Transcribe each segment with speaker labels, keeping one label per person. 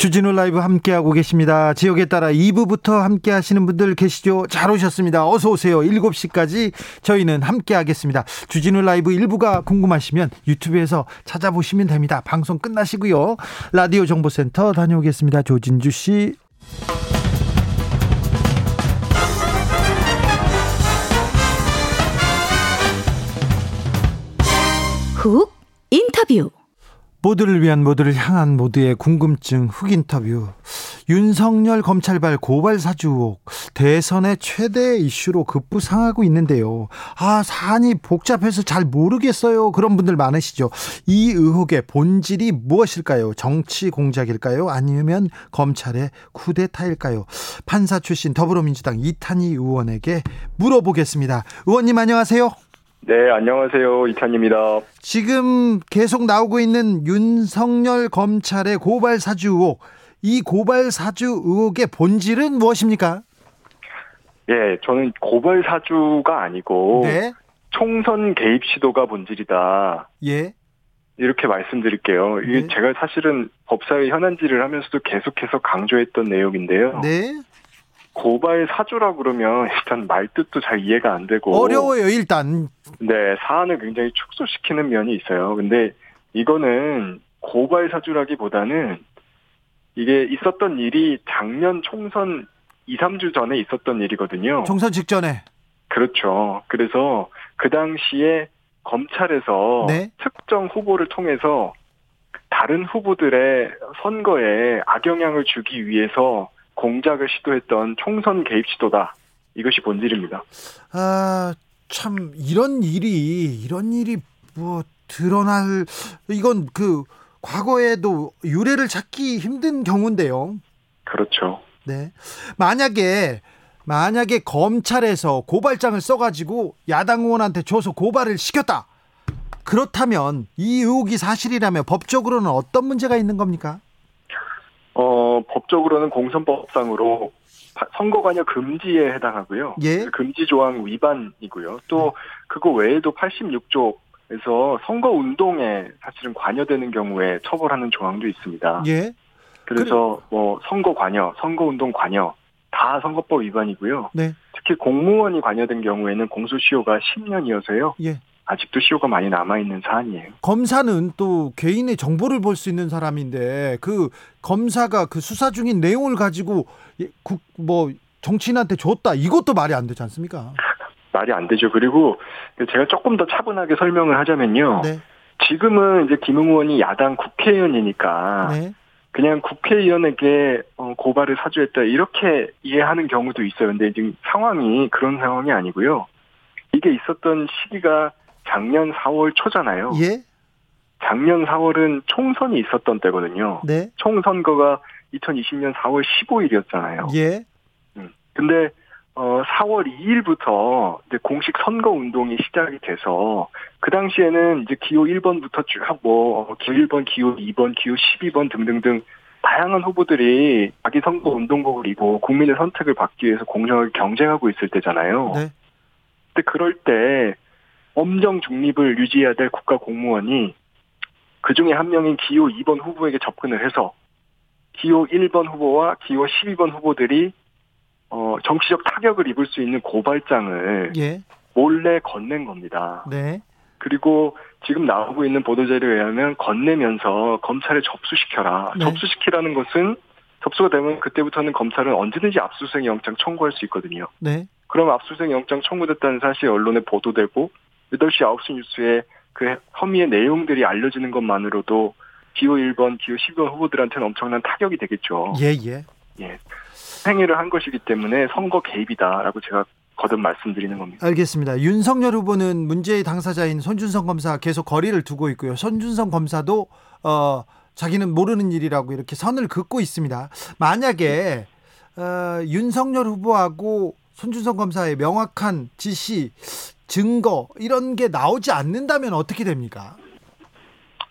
Speaker 1: 주진우 라이브 함께하고 계십니다. 지역에 따라 2부부터 함께 하시는 분들 계시죠? 잘 오셨습니다. 어서 오세요. 7시까지 저희는 함께 하겠습니다. 주진우 라이브 1부가 궁금하시면 유튜브에서 찾아보시면 됩니다. 방송 끝나시고요. 라디오 정보센터 다녀오겠습니다. 조진주 씨.
Speaker 2: 훅 인터뷰
Speaker 1: 모두를 위한 모두를 향한 모두의 궁금증 흑 인터뷰. 윤석열 검찰발 고발 사주 의혹 대선의 최대 이슈로 급부상하고 있는데요. 아, 사안이 복잡해서 잘 모르겠어요. 그런 분들 많으시죠. 이 의혹의 본질이 무엇일까요? 정치 공작일까요? 아니면 검찰의 쿠데타일까요? 판사 출신 더불어민주당 이탄희 의원에게 물어보겠습니다. 의원님 안녕하세요.
Speaker 3: 네, 안녕하세요. 이탄입니다.
Speaker 1: 지금 계속 나오고 있는 윤석열 검찰의 고발 사주 의혹. 이 고발 사주 의혹의 본질은 무엇입니까?
Speaker 3: 예, 저는 고발 사주가 아니고
Speaker 1: 네.
Speaker 3: 총선 개입 시도가 본질이다.
Speaker 1: 예.
Speaker 3: 이렇게 말씀드릴게요. 이게
Speaker 1: 네.
Speaker 3: 제가 사실은 법사위 현안질을 하면서도 계속해서 강조했던 내용인데요.
Speaker 1: 네.
Speaker 3: 고발 사주라 그러면 일단 말뜻도 잘 이해가 안 되고
Speaker 1: 어려워요, 일단.
Speaker 3: 네, 사안을 굉장히 축소시키는 면이 있어요. 근데 이거는 고발 사주라기보다는 이게 있었던 일이 작년 총선 2, 3주 전에 있었던 일이거든요.
Speaker 1: 총선 직전에.
Speaker 3: 그렇죠. 그래서 그 당시에 검찰에서
Speaker 1: 네.
Speaker 3: 특정 후보를 통해서 다른 후보들의 선거에 악영향을 주기 위해서 공작을 시도했던 총선 개입 시도다. 이것이 본질입니다.
Speaker 1: 아, 참, 이런 일이, 이런 일이 뭐 드러날, 이건 그, 과거에도 유례를 찾기 힘든 경우인데요.
Speaker 3: 그렇죠.
Speaker 1: 네. 만약에 만약에 검찰에서 고발장을 써가지고 야당 의원한테 줘서 고발을 시켰다. 그렇다면 이 의혹이 사실이라면 법적으로는 어떤 문제가 있는 겁니까?
Speaker 3: 어, 법적으로는 공선법상으로 바- 선거 관여 금지에 해당하고요.
Speaker 1: 예.
Speaker 3: 금지 조항 위반이고요. 또 그거 외에도 86조에서 선거 운동에 사실은 관여되는 경우에 처벌하는 조항도 있습니다.
Speaker 1: 예.
Speaker 3: 그래서 뭐 선거 관여, 선거 운동 관여 다 선거법 위반이고요.
Speaker 1: 네.
Speaker 3: 특히 공무원이 관여된 경우에는 공소시효가 10년이어서요.
Speaker 1: 예.
Speaker 3: 아직도 시효가 많이 남아 있는 사안이에요.
Speaker 1: 검사는 또 개인의 정보를 볼 수 있는 사람인데 그 검사가 그 수사 중인 내용을 가지고 예, 국, 뭐 정치인한테 줬다. 이것도 말이 안 되지 않습니까?
Speaker 3: 말이 안 되죠. 그리고 제가 조금 더 차분하게 설명을 하자면요.
Speaker 1: 네.
Speaker 3: 지금은 이제 김웅 의원이 야당 국회의원이니까
Speaker 1: 네.
Speaker 3: 그냥 국회의원에게 어, 고발을 사주했다 이렇게 이해하는 경우도 있어요. 근데 지금 상황이 그런 상황이 아니고요. 이게 있었던 시기가 작년 4월 초잖아요.
Speaker 1: 예.
Speaker 3: 작년 4월은 총선이 있었던 때거든요.
Speaker 1: 네.
Speaker 3: 총선거가 2020년 4월 15일이었잖아요.
Speaker 1: 예.
Speaker 3: 근데 어 4월 2일부터 이제 공식 선거 운동이 시작이 돼서 그 당시에는 이제 기호 1번부터 쭉뭐 기호 1번, 기호 2번, 기호 12번 등등등 다양한 후보들이 자기 선거 운동복을 입고 국민의 선택을 받기 위해서 공정하게 경쟁하고 있을 때잖아요.
Speaker 1: 네.
Speaker 3: 근데 그럴 때 엄정 중립을 유지해야 될 국가 공무원이 그 중에 한 명인 기호 2번 후보에게 접근을 해서 기호 1번 후보와 기호 12번 후보들이 어, 정치적 타격을 입을 수 있는 고발장을
Speaker 1: 예.
Speaker 3: 몰래 건넨 겁니다.
Speaker 1: 네.
Speaker 3: 그리고 지금 나오고 있는 보도자료에 의하면 건네면서 검찰에 접수시켜라.
Speaker 1: 네.
Speaker 3: 접수시키라는 것은 접수가 되면 그때부터는 검찰은 언제든지 압수수색 영장 청구할 수 있거든요.
Speaker 1: 네.
Speaker 3: 그럼 압수수색 영장 청구됐다는 사실이 언론에 보도되고 8시 9시 뉴스에 그 혐의의 내용들이 알려지는 것만으로도 기호 1번, 기호 12번 후보들한테는 엄청난 타격이 되겠죠.
Speaker 1: 예, 예.
Speaker 3: 예. 행위를 한 것이기 때문에 선거 개입이다라고 제가 거듭 말씀드리는 겁니다.
Speaker 1: 알겠습니다. 윤석열 후보는 문제의 당사자인 손준성 검사 계속 거리를 두고 있고요. 손준성 검사도 어 자기는 모르는 일이라고 이렇게 선을 긋고 있습니다. 만약에 어, 윤석열 후보하고 손준성 검사의 명확한 지시, 증거 이런 게 나오지 않는다면 어떻게 됩니까?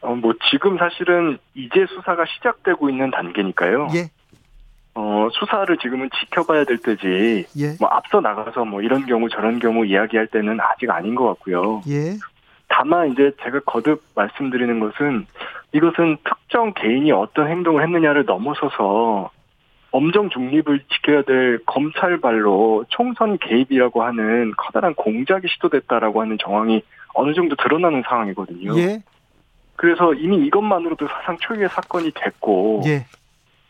Speaker 3: 어, 뭐 지금 사실은 이제 수사가 시작되고 있는 단계니까요.
Speaker 1: 예,
Speaker 3: 어, 수사를 지금은 지켜봐야 될 때지.
Speaker 1: 예,
Speaker 3: 뭐 앞서 나가서 뭐 이런 경우 저런 경우 이야기할 때는 아직 아닌 것 같고요.
Speaker 1: 예,
Speaker 3: 다만 이제 제가 거듭 말씀드리는 것은 이것은 특정 개인이 어떤 행동을 했느냐를 넘어서서 엄정 중립을 지켜야 될 검찰발로 총선 개입이라고 하는 커다란 공작이 시도됐다라고 하는 정황이 어느 정도 드러나는 상황이거든요.
Speaker 1: 예,
Speaker 3: 그래서 이미 이것만으로도 사상 초유의 사건이 됐고
Speaker 1: 예,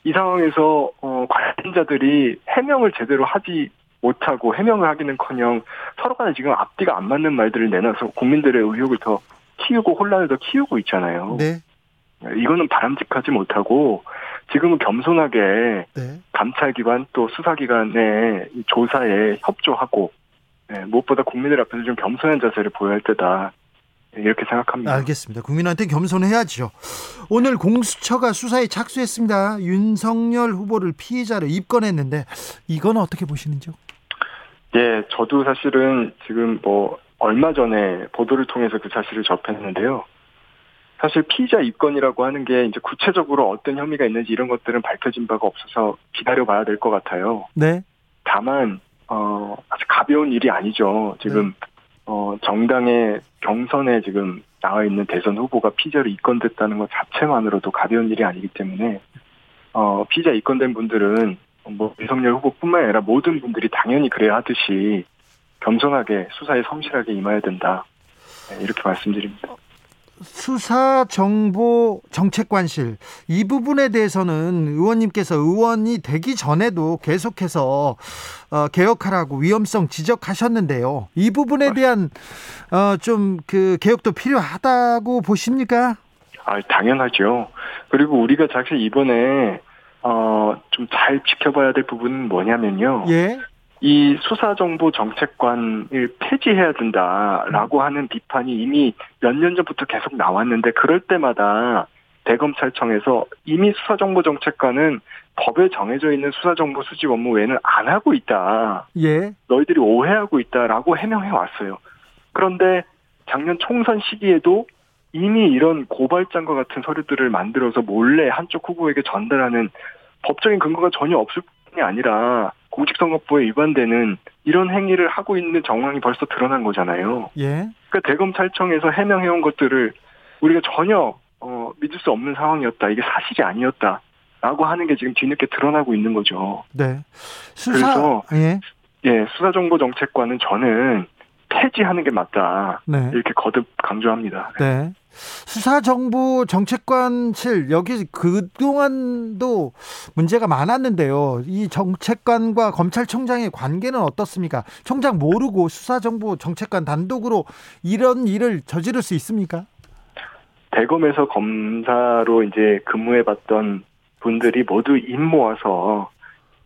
Speaker 3: 이 상황에서 어, 관련자들이 해명을 제대로 하지 못하고 해명을 하기는커녕 서로 간에 지금 앞뒤가 안 맞는 말들을 내놔서 국민들의 의혹을 더 키우고 혼란을 더 키우고 있잖아요.
Speaker 1: 네,
Speaker 3: 이거는 바람직하지 못하고 지금은 겸손하게
Speaker 1: 네.
Speaker 3: 감찰기관 또 수사기관의 이 조사에 협조하고 예, 무엇보다 국민들 앞에서 좀 겸손한 자세를 보여야 할 때다 예, 이렇게 생각합니다.
Speaker 1: 알겠습니다. 국민한테 겸손해야죠. 오늘 공수처가 수사에 착수했습니다. 윤석열 후보를 피의자로 입건했는데 이건 어떻게 보시는지요?
Speaker 3: 예, 저도 사실은 지금 뭐 얼마 전에 보도를 통해서 그 사실을 접했는데요. 사실 피의자 입건이라고 하는 게 이제 구체적으로 어떤 혐의가 있는지 이런 것들은 밝혀진 바가 없어서 기다려봐야 될 것 같아요.
Speaker 1: 네,
Speaker 3: 다만 어 아주 가벼운 일이 아니죠. 지금 어 정당의 경선에 지금 나와 있는 대선 후보가 피의자로 입건됐다는 것 자체만으로도 가벼운 일이 아니기 때문에 어 피의자 입건된 분들은 뭐 윤석열 후보뿐만 아니라 모든 분들이 당연히 그래야 하듯이 겸손하게 수사에 성실하게 임해야 된다. 네, 이렇게 말씀드립니다.
Speaker 1: 수사정보정책관실 이 부분에 대해서는 의원님께서 의원이 되기 전에도 계속해서 어, 개혁하라고 위험성 지적하셨는데요. 이 부분에 대한 어, 좀 그 개혁도 필요하다고 보십니까?
Speaker 3: 아, 당연하죠. 그리고 우리가 사실 이번에 어, 좀 잘 지켜봐야 될 부분은 뭐냐면요.
Speaker 1: 예,
Speaker 3: 이 수사정보 정책관을 폐지해야 된다라고 하는 비판이 이미 몇 년 전부터 계속 나왔는데 그럴 때마다 대검찰청에서 이미 수사정보 정책관은 법에 정해져 있는 수사정보 수집 업무 외에는 안 하고 있다.
Speaker 1: 예,
Speaker 3: 너희들이 오해하고 있다라고 해명해 왔어요. 그런데 작년 총선 시기에도 이미 이런 고발장과 같은 서류들을 만들어서 몰래 한쪽 후보에게 전달하는 법적인 근거가 전혀 없을 뿐이 아니라 공직선거법에 위반되는 이런 행위를 하고 있는 정황이 벌써 드러난 거잖아요.
Speaker 1: 예,
Speaker 3: 그러니까 대검찰청에서 해명해온 것들을 우리가 전혀 어, 믿을 수 없는 상황이었다. 이게 사실이 아니었다. 라고 하는 게 지금 뒤늦게 드러나고 있는 거죠.
Speaker 1: 네. 수사,
Speaker 3: 그래서
Speaker 1: 예,
Speaker 3: 예, 수사정보정책관은 저는 폐지하는 게 맞다.
Speaker 1: 네.
Speaker 3: 이렇게 거듭 강조합니다.
Speaker 1: 네. 수사정보 정책관실 여기 그동안도 문제가 많았는데요. 이 정책관과 검찰총장의 관계는 어떻습니까? 총장 모르고 수사정보 정책관 단독으로 이런 일을 저지를 수 있습니까?
Speaker 3: 대검에서 검사로 이제 근무해봤던 분들이 모두 입 모아서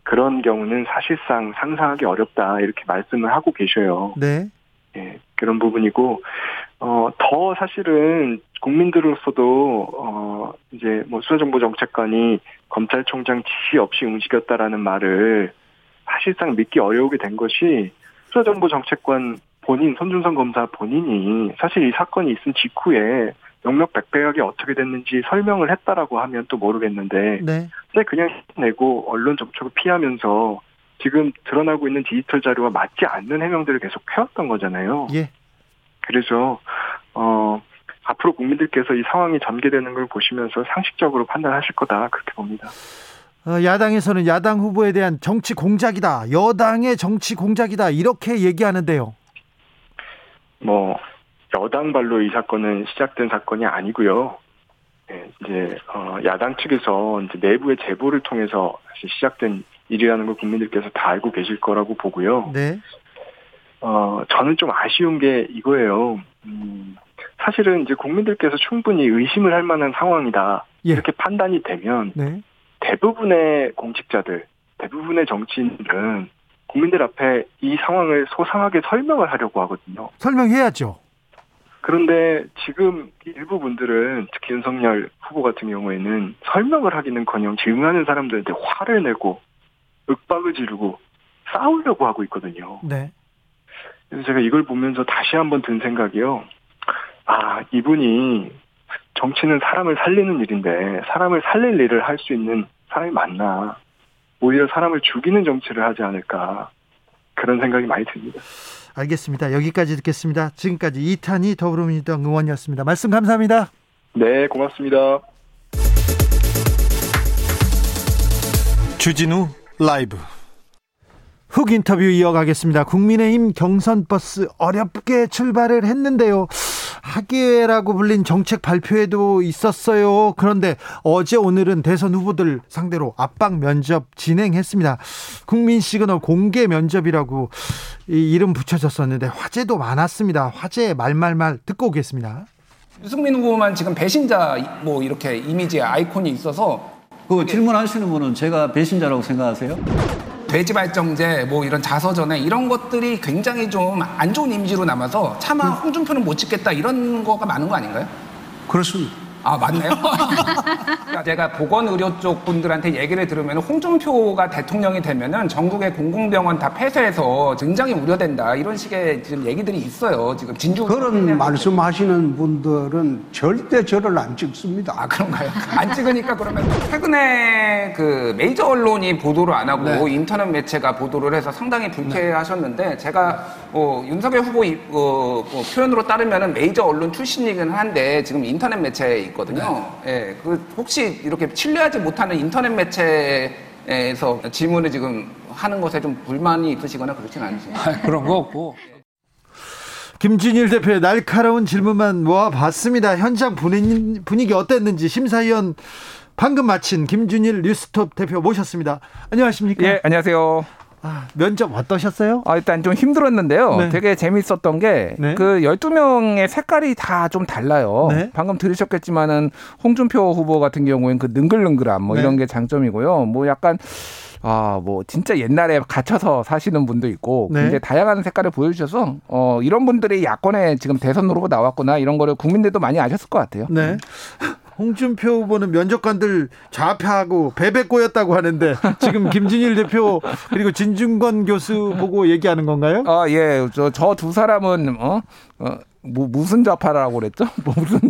Speaker 3: 그런 경우는 사실상 상상하기 어렵다 이렇게 말씀을 하고 계셔요.
Speaker 1: 네.
Speaker 3: 예, 그런 부분이고 어, 더 사실은 국민들로서도 어, 이제 뭐 수사정보정책관이 검찰총장 지시 없이 움직였다라는 말을 사실상 믿기 어려우게 된 것이 수사정보정책관 본인 손준성 검사 본인이 사실 이 사건이 있은 직후에 명명백백하게 어떻게 됐는지 설명을 했다라고 하면 또 모르겠는데
Speaker 1: 네.
Speaker 3: 근데 그냥 내고 언론 접촉을 피하면서 지금 드러나고 있는 디지털 자료와 맞지 않는 해명들을 계속 해왔던 거잖아요.
Speaker 1: 예.
Speaker 3: 그래서 어 앞으로 국민들께서 이 상황이 전개되는 걸 보시면서 상식적으로 판단하실 거다 그렇게 봅니다.
Speaker 1: 어, 야당에서는 야당 후보에 대한 정치 공작이다. 여당의 정치 공작이다. 이렇게 얘기하는데요.
Speaker 3: 뭐 여당 발로 이 사건은 시작된 사건이 아니고요. 예, 이제 어, 야당 측에서 이제 내부의 제보를 통해서 시작된 일이라는 걸 국민들께서 다 알고 계실 거라고 보고요.
Speaker 1: 네.
Speaker 3: 어, 저는 좀 아쉬운 게 이거예요. 음, 사실은 이제 국민들께서 충분히 의심을 할 만한 상황이다.
Speaker 1: 예.
Speaker 3: 이렇게 판단이 되면
Speaker 1: 네.
Speaker 3: 대부분의 공직자들, 대부분의 정치인들은 국민들 앞에 이 상황을 소상하게 설명을 하려고 하거든요.
Speaker 1: 설명해야죠.
Speaker 3: 그런데 지금 일부 분들은 특히 윤석열 후보 같은 경우에는 설명을 하기는커녕 질문하는 사람들한테 화를 내고 윽박을 지르고 싸우려고 하고 있거든요.
Speaker 1: 네.
Speaker 3: 그래서 제가 이걸 보면서 다시 한번 든 생각이요. 아, 이분이 정치는 사람을 살리는 일인데 사람을 살릴 일을 할 수 있는 사람이 많나 오히려 사람을 죽이는 정치를 하지 않을까 그런 생각이 많이 듭니다.
Speaker 1: 알겠습니다. 여기까지 듣겠습니다. 지금까지 이탄희 더불어민주당 의원이었습니다. 말씀 감사합니다.
Speaker 3: 네, 고맙습니다.
Speaker 1: 주진우 라이브 훅 인터뷰 이어가겠습니다. 국민의힘 경선 버스 어렵게 출발을 했는데요. 하계라고 불린 정책 발표에도 있었어요. 그런데 어제 오늘은 대선 후보들 상대로 압박 면접 진행했습니다. 국민 시그널 공개 면접이라고 이름 붙여졌었는데 화제도 많았습니다. 화제 말말말 듣고 오겠습니다.
Speaker 4: 유승민 후보만 지금 배신자 뭐 이렇게 이미지의 아이콘이 있어서
Speaker 5: 그 질문하시는 분은 제가 배신자라고 생각하세요?
Speaker 4: 돼지발정제 뭐 이런 자서전에 이런 것들이 굉장히 좀 안 좋은 이미지로 남아서 차마 홍준표는 못 찍겠다 이런 거가 많은 거 아닌가요?
Speaker 5: 그렇습니다.
Speaker 4: 아 맞네요. 그러니까 제가 보건의료 쪽 분들한테 얘기를 들으면 홍준표가 대통령이 되면은 전국의 공공병원 다 폐쇄해서 굉장히 우려된다 이런 식의 지금 얘기들이 있어요. 지금 진주
Speaker 6: 그런 말씀하시는 분들은 절대 저를 안 찍습니다.
Speaker 4: 아 그런가요? 안 찍으니까 그러면 최근에 그 메이저 언론이 보도를 안 하고
Speaker 6: 네.
Speaker 4: 인터넷 매체가 보도를 해서 상당히 불쾌하셨는데 제가 어, 윤석열 후보 이- 어, 뭐 표현으로 따르면은 메이저 언론 출신이긴 한데 지금 인터넷 매체에 있거든요. 예, 그 혹시 이렇게 신뢰하지 못하는 인터넷 매체에서 질문을 지금 하는 것에 좀 불만이 있으시거나 그렇진 않으신가요?
Speaker 5: 그런 거 없고.
Speaker 1: 김준일 대표의 날카로운 질문만 모아봤습니다. 현장 분위기, 분위기 어땠는지 심사위원 방금 마친 김준일 뉴스톱 대표 모셨습니다. 안녕하십니까?
Speaker 7: 예, 안녕하세요.
Speaker 1: 아, 면접 어떠셨어요?
Speaker 7: 아, 일단 좀 힘들었는데요.
Speaker 1: 네.
Speaker 7: 되게 재밌었던 게,
Speaker 1: 네.
Speaker 7: 그 12명의 색깔이 다 좀 달라요.
Speaker 1: 네.
Speaker 7: 방금 들으셨겠지만은, 홍준표 후보 같은 경우에는 그 능글능글함, 뭐
Speaker 1: 네.
Speaker 7: 이런 게 장점이고요. 뭐 약간, 아, 뭐, 진짜 옛날에 갇혀서 사시는 분도 있고,
Speaker 1: 네.
Speaker 7: 굉장히 다양한 색깔을 보여주셔서, 어, 이런 분들이 야권에 지금 대선 후보 나왔구나, 이런 거를 국민들도 많이 아셨을 것 같아요.
Speaker 1: 네. 홍준표 후보는 면접관들 좌표하고 베베 꼬였다고 하는데 지금 김준일 대표 그리고 진중권 교수 보고 얘기하는 건가요?
Speaker 7: 아, 예. 저, 저 두 사람은, 어, 어, 뭐, 무슨 좌파라고 그랬죠? 뭐 무슨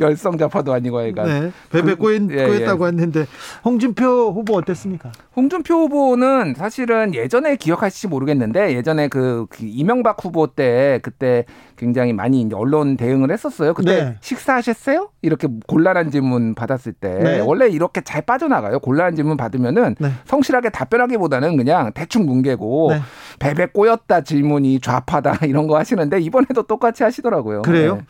Speaker 7: 열성 좌파도 아니고, 그러니까.
Speaker 1: 네. 베베 꼬였,
Speaker 7: 예,
Speaker 1: 꼬였다고 했는데 홍준표 후보 어땠습니까?
Speaker 7: 홍준표 후보는 사실은 예전에 기억하실지 모르겠는데 예전에 그, 그 이명박 후보 때 그때 굉장히 많이 이제 언론 대응을 했었어요. 그때
Speaker 1: 네.
Speaker 7: 식사하셨어요? 이렇게 곤란한 질문 받았을 때
Speaker 1: 네.
Speaker 7: 원래 이렇게 잘 빠져나가요. 곤란한 질문 받으면은
Speaker 1: 네.
Speaker 7: 성실하게 답변하기보다는 그냥 대충 뭉개고
Speaker 1: 네.
Speaker 7: 베베 꼬였다 질문이 좌파다 이런 거 하시는데 이번에도 똑같이 하시더라고요.
Speaker 1: 그래요?
Speaker 7: 네.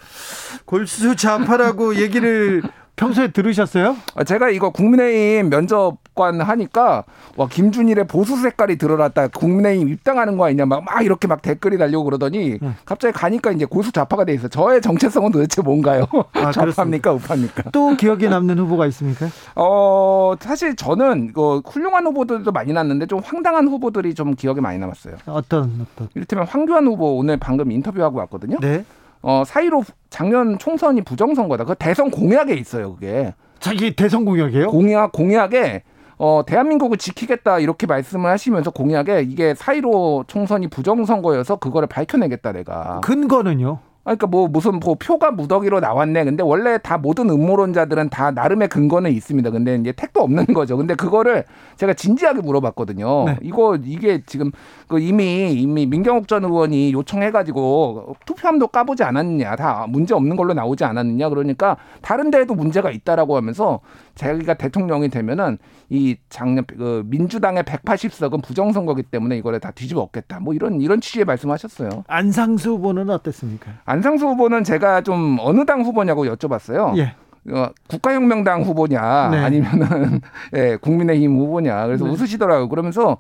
Speaker 1: 골수 좌파라고 얘기를 평소에 들으셨어요?
Speaker 7: 아, 제가 이거 국민의힘 면접관 하니까 와 김준일의 보수 색깔이 드러났다 국민의힘 입당하는 거 아니냐 막, 막 이렇게 막 댓글이 달리고 그러더니
Speaker 1: 네.
Speaker 7: 갑자기 가니까 이제 고수 좌파가 돼 있어. 저의 정체성은 도대체 뭔가요?
Speaker 1: 아,
Speaker 7: 좌파입니까 우파입니까?
Speaker 1: 또 기억에 남는 후보가 있습니까?
Speaker 7: 어 사실 저는 그 훌륭한 후보들도 많이 났는데 좀 황당한 후보들이 좀 기억에 많이 남았어요.
Speaker 1: 어떤 어떤?
Speaker 7: 이를테면 황교안 후보 오늘 방금 인터뷰하고 왔거든요.
Speaker 1: 네.
Speaker 7: 어 사이로 작년 총선이 부정선거다. 그 대선 공약에 있어요 그게.
Speaker 1: 자기 대선 공약이에요?
Speaker 7: 공약 공약에 어 대한민국을 지키겠다 이렇게 말씀을 하시면서 공약에 이게 사이로 총선이 부정선거여서 그거를 밝혀내겠다 내가.
Speaker 1: 근거는요?
Speaker 7: 아, 그러니까 뭐 무슨 뭐 표가 무더기로 나왔네. 근데 원래 다 모든 음모론자들은 다 나름의 근거는 있습니다. 근데 이제 택도 없는 거죠. 근데 그거를 제가 진지하게 물어봤거든요.
Speaker 1: 네.
Speaker 7: 이거 이게 지금 그 이미 이미 민경욱 전 의원이 요청해가지고 투표함도 까보지 않았느냐, 다 문제 없는 걸로 나오지 않았느냐. 그러니까 다른 데에도 문제가 있다라고 하면서 자기가 대통령이 되면은 이 작년 그 민주당의 180석은 부정선거기 때문에 이거를 다 뒤집어 엎겠다. 뭐 이런 이런 취지의 말씀하셨어요.
Speaker 1: 안상수 후보는 어땠습니까?
Speaker 7: 안상수 후보는 제가 좀 어느 당 후보냐고 여쭤봤어요.
Speaker 1: 예.
Speaker 7: 어, 국가혁명당 후보냐
Speaker 1: 네.
Speaker 7: 아니면은 예, 국민의힘 후보냐 그래서
Speaker 1: 네.
Speaker 7: 웃으시더라고요. 그러면서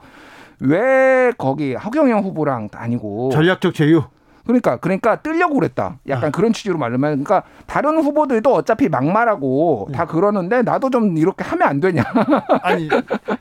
Speaker 7: 왜 거기 하경영 후보랑 다니고
Speaker 1: 전략적 제휴.
Speaker 7: 그러니까 그러니까 뜨려고 그랬다. 약간
Speaker 1: 아.
Speaker 7: 그런 취지로 말하면 그러니까 다른 후보들도 어차피 막말하고
Speaker 1: 네.
Speaker 7: 다 그러는데 나도 좀 이렇게 하면 안 되냐.
Speaker 1: 아니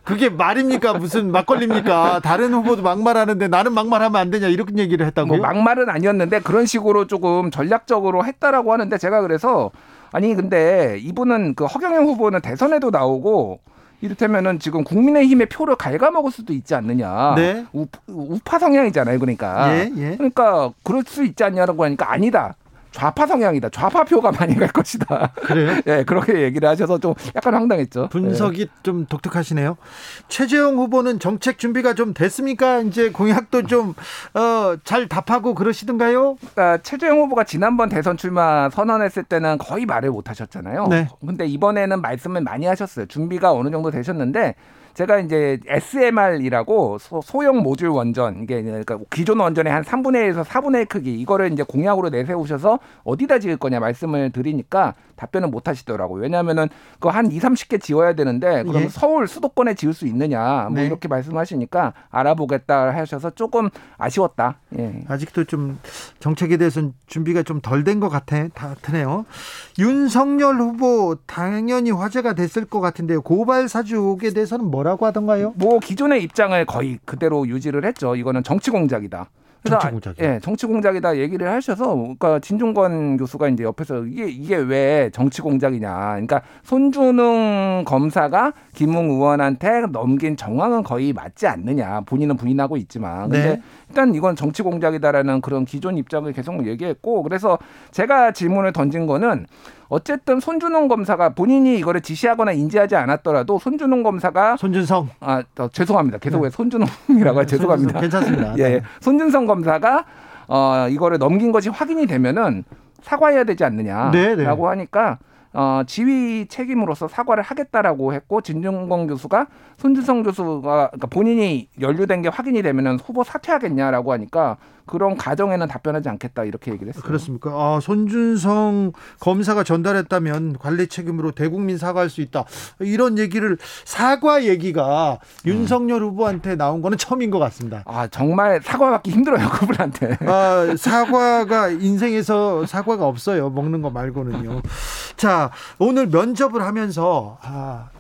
Speaker 1: 그게 말입니까 무슨 막걸리입니까 다른 후보도 막말하는데 나는 막말하면 안 되냐 이렇게 얘기를
Speaker 7: 뭐
Speaker 1: 했다고요?
Speaker 7: 막말은 아니었는데 그런 식으로 조금 전략적으로 했다라고 하는데 제가 그래서 아니 근데 이분은 그 허경영 후보는 대선에도 나오고 이를테면은 지금 국민의힘의 표를 갉아먹을 수도 있지 않느냐.
Speaker 1: 네.
Speaker 7: 우, 우파 성향이잖아요. 그러니까.
Speaker 1: 예, 예.
Speaker 7: 그러니까 그럴 수 있지 않냐라고 하니까 아니다. 좌파 성향이다. 좌파표가 많이 갈 것이다.
Speaker 1: 그래요?
Speaker 7: 예, 그렇게 얘기를 하셔서 좀 약간 황당했죠.
Speaker 1: 분석이 좀 독특하시네요. 최재형 후보는 정책 준비가 좀 됐습니까? 이제 공약도 좀, 어, 잘 답하고 그러시던가요?
Speaker 7: 그러니까 최재형 후보가 지난번 대선 출마 선언했을 때는 거의 말을 못 하셨잖아요.
Speaker 1: 네.
Speaker 7: 근데 이번에는 말씀을 많이 하셨어요. 준비가 어느 정도 되셨는데 제가 이제 SMR이라고 소, 소형 모듈 원전 이게 그러니까 기존 원전의 한 3분의 1에서 4분의 1 크기 이거를 이제 공약으로 내세우셔서 어디다 지을 거냐 말씀을 드리니까 답변을 못 하시더라고요. 왜냐하면은 그한 2, 30개 지어야 되는데 그럼
Speaker 1: 예.
Speaker 7: 서울 수도권에 지을 수 있느냐 뭐
Speaker 1: 네.
Speaker 7: 이렇게 말씀하시니까 알아보겠다 하셔서 조금 아쉬웠다. 예.
Speaker 1: 아직도 좀 정책에 대해서는 준비가 좀 덜 된 것 같아, 같으네요. 윤석열 후보 당연히 화제가 됐을 것 같은데요. 고발 사주 의혹에 대해서는 뭐 라고 하던가요?
Speaker 7: 뭐 기존의 입장을 거의 그대로 유지를 했죠. 이거는 정치 공작이다.
Speaker 1: 정치
Speaker 7: 아-
Speaker 1: 공작이요?
Speaker 7: 예, 정치 공작이다 얘기를 하셔서 그러니까 진중권 교수가 이제 옆에서 이게 이게 왜 정치 공작이냐. 그러니까 손준웅 검사가 김웅 의원한테 넘긴 정황은 거의 맞지 않느냐. 본인은 부인하고 있지만. 근데
Speaker 1: 네.
Speaker 7: 일단 이건 정치 공작이다라는 그런 기존 입장을 계속 얘기했고 그래서 제가 질문을 던진 거는 어쨌든 손준웅 검사가 본인이 이거를 지시하거나 인지하지 않았더라도 손준웅 검사가
Speaker 1: 손준성.
Speaker 7: 아, 저, 죄송합니다. 계속 왜 손준홍이라고 해 죄송합니다.
Speaker 1: 네. 손준성 괜찮습니다.
Speaker 7: 예,
Speaker 1: 네.
Speaker 7: 예. 손준성 검사가 어 이거를 넘긴 것이 확인이 되면은 사과해야 되지 않느냐라고
Speaker 1: 네, 네.
Speaker 7: 하니까 어 지휘 책임으로서 사과를 하겠다라고 했고 진중권 교수가 손준성 교수가 그러니까 본인이 연루된 게 확인이 되면은 후보 사퇴하겠냐라고 하니까 그런 가정에는 답변하지 않겠다 이렇게 얘기를 했어요.
Speaker 1: 그렇습니까? 아, 손준성 검사가 전달했다면 관리 책임으로 대국민 사과할 수 있다. 이런 얘기를 사과 얘기가 윤석열 후보한테 나온 거는 처음인 것 같습니다.
Speaker 7: 아 정말 사과받기 힘들어요 그분한테.
Speaker 1: 아, 사과가 인생에서 사과가 없어요. 먹는 거 말고는요. 자, 오늘 면접을 하면서 아,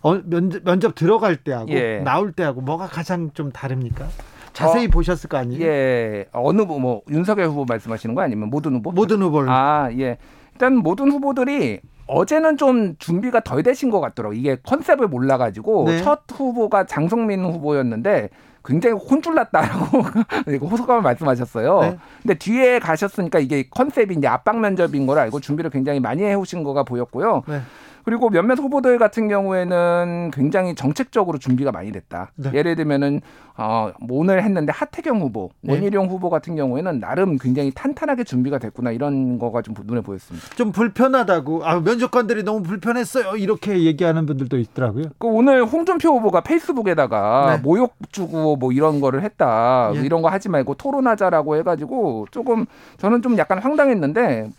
Speaker 1: 어, 면접, 면접 들어갈 때하고
Speaker 7: 예.
Speaker 1: 나올 때하고 뭐가 가장 좀 다릅니까? 자세히
Speaker 7: 어,
Speaker 1: 보셨을 거 아니에요?
Speaker 7: 예, 어느 뭐, 뭐 윤석열 후보 말씀하시는 거 아니면 모든 후보?
Speaker 1: 모든 후보를
Speaker 7: 아, 예. 일단 모든 후보들이 어제는 좀 준비가 덜 되신 것 같더라고요. 이게 컨셉을 몰라가지고
Speaker 1: 네.
Speaker 7: 첫 후보가 장성민 후보였는데 굉장히 혼쭐났다라고 호소감을 말씀하셨어요.
Speaker 1: 네.
Speaker 7: 근데 뒤에 가셨으니까 이게 컨셉이 이제 압박 면접인 걸 알고 준비를 굉장히 많이 해오신 거가 보였고요.
Speaker 1: 네.
Speaker 7: 그리고 몇몇 후보들 같은 경우에는 굉장히 정책적으로 준비가 많이 됐다.
Speaker 1: 네.
Speaker 7: 예를 들면은 어, 뭐 오늘 했는데 하태경 후보,
Speaker 1: 네.
Speaker 7: 원희룡 후보 같은 경우에는 나름 굉장히 탄탄하게 준비가 됐구나 이런 거가 좀 눈에 보였습니다.
Speaker 1: 좀 불편하다고 아, 면접관들이 너무 불편했어요. 이렇게 얘기하는 분들도 있더라고요.
Speaker 7: 그 오늘 홍준표 후보가 페이스북에다가
Speaker 1: 네.
Speaker 7: 모욕 주고 뭐 이런 거를 했다
Speaker 1: 예.
Speaker 7: 이런 거 하지 말고 토론하자라고 해가지고 조금 저는 좀 약간 황당했는데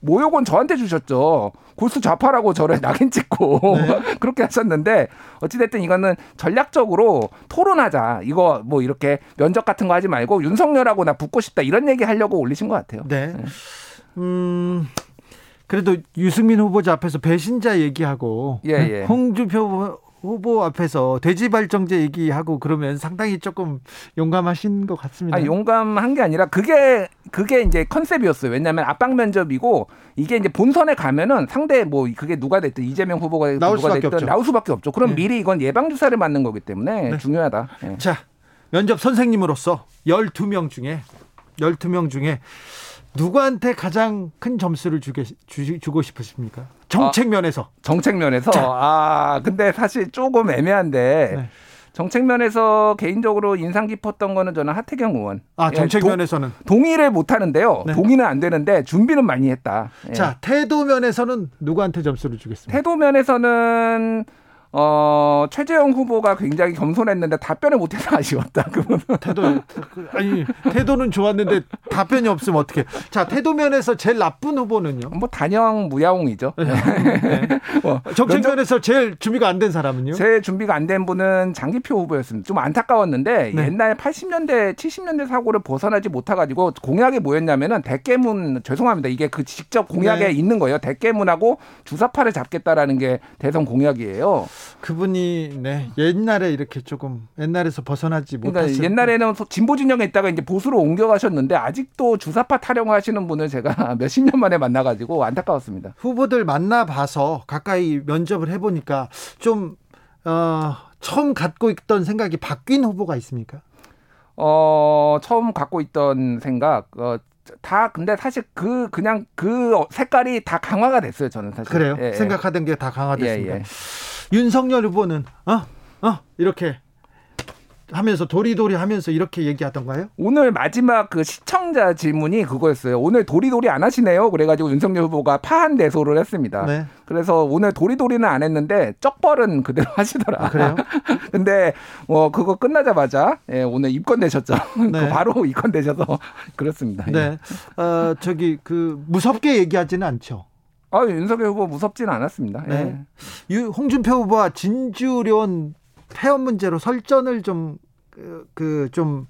Speaker 7: 모욕은 저한테 주셨죠 골수 좌파라고 저를 낙인 찍고
Speaker 1: 네.
Speaker 7: 그렇게 하셨는데 어찌됐든 이거는 전략적으로 토론하자 이거 뭐 이렇게 면접 같은 거 하지 말고 윤석열하고 나 붙고 싶다 이런 얘기 하려고 올리신 것 같아요.
Speaker 1: 네. 음. 그래도 유승민 후보자 앞에서 배신자 얘기하고
Speaker 7: 예, 예.
Speaker 1: 홍준표 후보 앞에서 돼지 발정제 얘기하고 그러면 상당히 조금 용감하신 것 같습니다.
Speaker 7: 아, 용감한 게 아니라 그게 그게 이제 컨셉이었어요. 왜냐하면 압박 면접이고 이게 이제 본선에 가면은 상대 뭐 그게 누가 됐든 이재명 후보가
Speaker 1: 나올
Speaker 7: 누가
Speaker 1: 수밖에
Speaker 7: 됐든
Speaker 1: 없죠.
Speaker 7: 나올 수밖에 없죠. 그럼
Speaker 1: 네.
Speaker 7: 미리 이건 예방 주사를 맞는 거기 때문에 중요하다. 예.
Speaker 1: 자, 면접 선생님으로서 12명 중에 12명 중에 누구한테 가장 큰 점수를 주게, 주, 주고 싶으십니까? 정책 면에서.
Speaker 7: 정책 면에서 아 근데 사실 조금 애매한데
Speaker 1: 네.
Speaker 7: 정책 면에서 개인적으로 인상 깊었던 거는 저는 하태경 의원.
Speaker 1: 아,
Speaker 7: 예,
Speaker 1: 정책
Speaker 7: 동-
Speaker 1: 면에서는.
Speaker 7: 동 의를 못 하는데요.
Speaker 1: 네.
Speaker 7: 동의는 안 되는데 준비는 많이 했다. 예.
Speaker 1: 자, 태도 면에서는 누구한테 점수를 주겠습니까?
Speaker 7: 태도 면에서는 어 최재형 후보가 굉장히 겸손했는데 답변을 못해서 아쉬웠다. 그분.
Speaker 1: 태도 아니 태도는 좋았는데 답변이 없으면 어떻게? 자 태도 면에서 제일 나쁜 후보는요.
Speaker 7: 뭐 단영 무야홍이죠.
Speaker 1: 네.
Speaker 7: 뭐,
Speaker 1: 정책
Speaker 7: 면접-
Speaker 1: 면에서 제일 준비가 안 된 사람은요.
Speaker 7: 제 준비가 안 된 분은 장기표 후보였습니다. 좀 안타까웠는데
Speaker 1: 네.
Speaker 7: 옛날 80년대, 70년대 사고를 벗어나지 못해가지고 공약이 뭐였냐면은 대깨문 죄송합니다. 이게 그 직접 공약에
Speaker 1: 네.
Speaker 7: 있는 거예요. 대깨문하고 주사파를 잡겠다라는 게 대선 공약이에요.
Speaker 1: 그분이 네 옛날에 이렇게 조금 옛날에서 벗어나지
Speaker 7: 그러니까
Speaker 1: 못했을
Speaker 7: 옛날에는 소- 진보 진영에 있다가 이제 보수로 옮겨가셨는데 아직도 주사파 타령하시는 분을 제가 몇십 년 만에 만나가지고 안타까웠습니다.
Speaker 1: 후보들 만나 봐서 가까이 면접을 해보니까 좀 어, 처음 갖고 있던 생각이 바뀐 후보가 있습니까?
Speaker 7: 어, 처음 갖고 있던 생각, 어, 다 근데 사실 그 그냥 그 색깔이 다 강화가 됐어요 저는 사실.
Speaker 1: 그래요?
Speaker 7: 예, 예.
Speaker 1: 생각하던 게 다 강화됐습니다.
Speaker 7: 예, 예.
Speaker 1: 윤석열 후보는 어? 어? 이렇게 하면서 도리도리 하면서 이렇게 얘기하던가요?
Speaker 7: 오늘 마지막 그 시청자 질문이 그거였어요. 오늘 도리도리 안 하시네요. 그래가지고 윤석열 후보가 파한 내소를 했습니다.
Speaker 1: 네.
Speaker 7: 그래서 오늘 도리도리는 안 했는데 쩍벌은 그대로 하시더라.
Speaker 1: 아, 그래요?
Speaker 7: 근데 어 그거 끝나자마자 예, 오늘 입건되셨죠.
Speaker 1: 네.
Speaker 7: 그 바로 입건되셔서 그렇습니다. 예.
Speaker 1: 네. 어, 저기 그 무섭게 얘기하지는 않죠.
Speaker 7: 아 윤석열 후보 무섭지는 않았습니다. 예.
Speaker 1: 네. 유, 홍준표 후보와 진주련 폐업 문제로 설전을 좀 그좀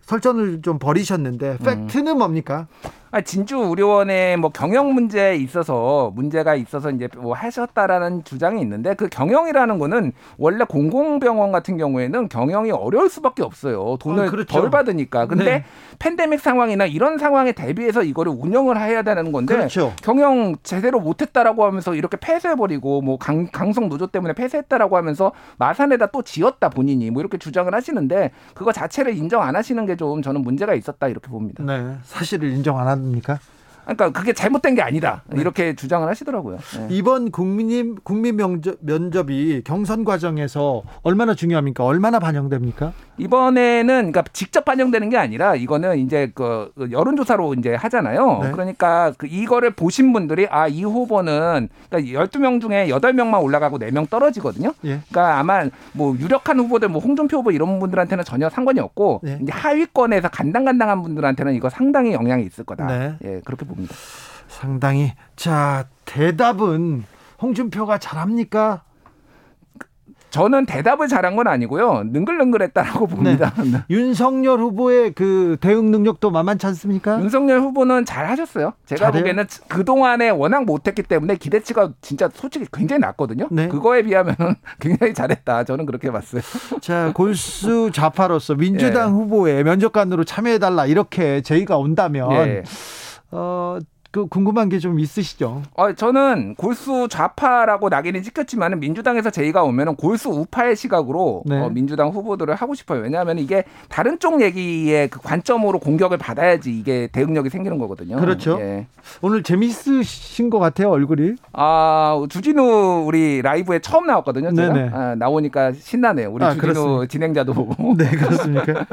Speaker 1: 설전을 좀 벌이셨는데 팩트는 뭡니까?
Speaker 7: 아, 진주 의료원의 뭐 경영 문제에 있어서 문제가 있어서 이제 뭐 하셨다라는 주장이 있는데 그 경영이라는 거는 원래 공공병원 같은 경우에는 경영이 어려울 수밖에 없어요. 돈을
Speaker 1: 아, 그렇죠.
Speaker 7: 덜 받으니까. 근데
Speaker 1: 네.
Speaker 7: 팬데믹 상황이나 이런 상황에 대비해서 이거를 운영을 해야 되는 건데
Speaker 1: 그렇죠.
Speaker 7: 경영 제대로 못했다라고 하면서 이렇게 폐쇄해버리고 뭐 강, 강성 노조 때문에 폐쇄했다라고 하면서 마산에다 또 지었다 본인이 뭐 이렇게 주장을 하시는데 그거 자체를 인정 안 하시는 게 좀 저는 문제가 있었다 이렇게 봅니다.
Speaker 1: 네. 사실을 인정 안 합니까?
Speaker 7: 그러니까 그게 잘못된 게 아니다
Speaker 1: 네.
Speaker 7: 이렇게 주장을 하시더라고요. 네.
Speaker 1: 이번 국민 국민 면접, 면접이 경선 과정에서 얼마나 중요합니까? 얼마나 반영됩니까?
Speaker 7: 이번에는 그러니까 직접 반영되는 게 아니라 이거는 이제 그 여론조사로 이제 하잖아요.
Speaker 1: 네.
Speaker 7: 그러니까 그 이거를 보신 분들이 아 이 후보는 그러니까 12명 중에 8명만 올라가고 4명 떨어지거든요.
Speaker 1: 예.
Speaker 7: 그러니까 아마 뭐 유력한 후보들 뭐 홍준표 후보 이런 분들한테는 전혀 상관이 없고
Speaker 1: 네.
Speaker 7: 이제 하위권에서 간당간당한 분들한테는 이거 상당히 영향이 있을 거다.
Speaker 1: 네.
Speaker 7: 예, 그렇게 봅니다.
Speaker 1: 상당히 자 대답은 홍준표가 잘합니까?
Speaker 7: 저는 대답을 잘한 건 아니고요. 능글능글했다라고 봅니다.
Speaker 1: 윤석열 후보의 그 대응 능력도 만만치 않습니까?
Speaker 7: 윤석열 후보는 잘 하셨어요. 제가
Speaker 1: 잘해요?
Speaker 7: 보기에는 그동안에 워낙 못했기 때문에 기대치가 진짜 솔직히 굉장히 낮거든요.
Speaker 1: 네.
Speaker 7: 그거에 비하면 굉장히 잘했다. 저는 그렇게 봤어요.
Speaker 1: 자 골수 좌파로서 민주당
Speaker 7: 예.
Speaker 1: 후보에 면접관으로 참여해달라 이렇게 제의가 온다면
Speaker 7: 예.
Speaker 1: 어, 그 궁금한 게 좀 있으시죠?
Speaker 7: 어, 저는 골수 좌파라고 낙인이 찍혔지만 민주당에서 제의가 오면 골수 우파의 시각으로
Speaker 1: 네.
Speaker 7: 어, 민주당 후보들을 하고 싶어요. 왜냐하면 이게 다른 쪽 얘기의 그 관점으로 공격을 받아야지 이게 대응력이 생기는 거거든요.
Speaker 1: 그렇죠.
Speaker 7: 예.
Speaker 1: 오늘 재미있으신 것 같아요 얼굴이.
Speaker 7: 아, 주진우 우리 라이브에 처음 나왔거든요. 제가. 아, 나오니까 신나네요. 우리
Speaker 1: 아,
Speaker 7: 주진우
Speaker 1: 그렇습니까?
Speaker 7: 진행자도 보고.
Speaker 1: 네 그렇습니까?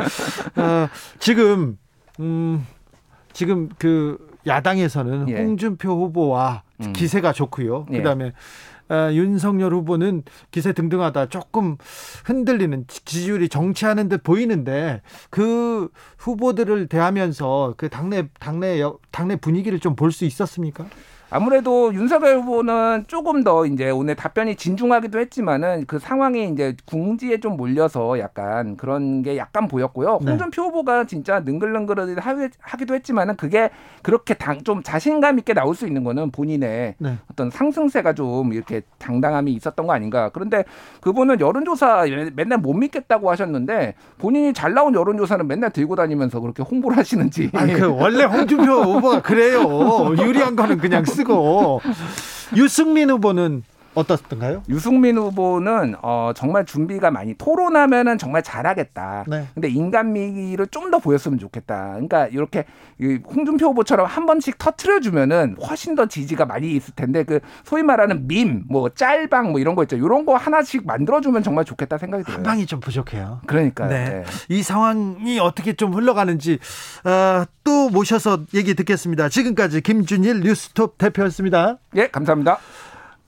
Speaker 1: 어, 지금 음, 지금 그 야당에서는
Speaker 7: 예.
Speaker 1: 홍준표 후보와
Speaker 7: 음.
Speaker 1: 기세가 좋고요.
Speaker 7: 예.
Speaker 1: 그다음에 어, 윤석열 후보는 기세 등등하다 조금 흔들리는 지지율이 정치하는 듯 보이는데 그 후보들을 대하면서 그 당내 당내 여- 당내 분위기를 좀 볼 수 있었습니까?
Speaker 7: 아무래도 윤석열 후보는 조금 더 이제 오늘 답변이 진중하기도 했지만은 그 상황이 이제 궁지에 좀 몰려서 약간 그런 게 약간 보였고요.
Speaker 1: 네.
Speaker 7: 홍준표 후보가 진짜 능글능글 하기도 했지만은 그게 그렇게 당, 좀 자신감 있게 나올 수 있는 거는 본인의
Speaker 1: 네.
Speaker 7: 어떤 상승세가 좀 이렇게 당당함이 있었던 거 아닌가. 그런데 그분은 여론조사 맨날 못 믿겠다고 하셨는데 본인이 잘 나온 여론조사는 맨날 들고 다니면서 그렇게 홍보를 하시는지.
Speaker 1: 아, 그 원래 홍준표 후보가 그래요. 유리한 거는 그냥 쓰고. 유승민 후보는 어떻던가요?
Speaker 7: 유승민 후보는 어, 정말 준비가 많이 토론하면은 정말 잘하겠다.
Speaker 1: 네.
Speaker 7: 근데 인간미를 좀 더 보였으면 좋겠다. 그러니까 이렇게 이 홍준표 후보처럼 한 번씩 터트려 주면은 훨씬 더 지지가 많이 있을 텐데 그 소위 말하는 밈, 뭐 짤방 뭐 이런 거 있죠. 이런 거 하나씩 만들어 주면 정말 좋겠다 생각이 들어요.
Speaker 1: 한 방이 좀 부족해요.
Speaker 7: 그러니까
Speaker 1: 네. 이 상황이 어떻게 좀 흘러가는지 어, 또 모셔서 얘기 듣겠습니다. 지금까지 김준일 뉴스톱 대표였습니다.
Speaker 7: 예, 감사합니다.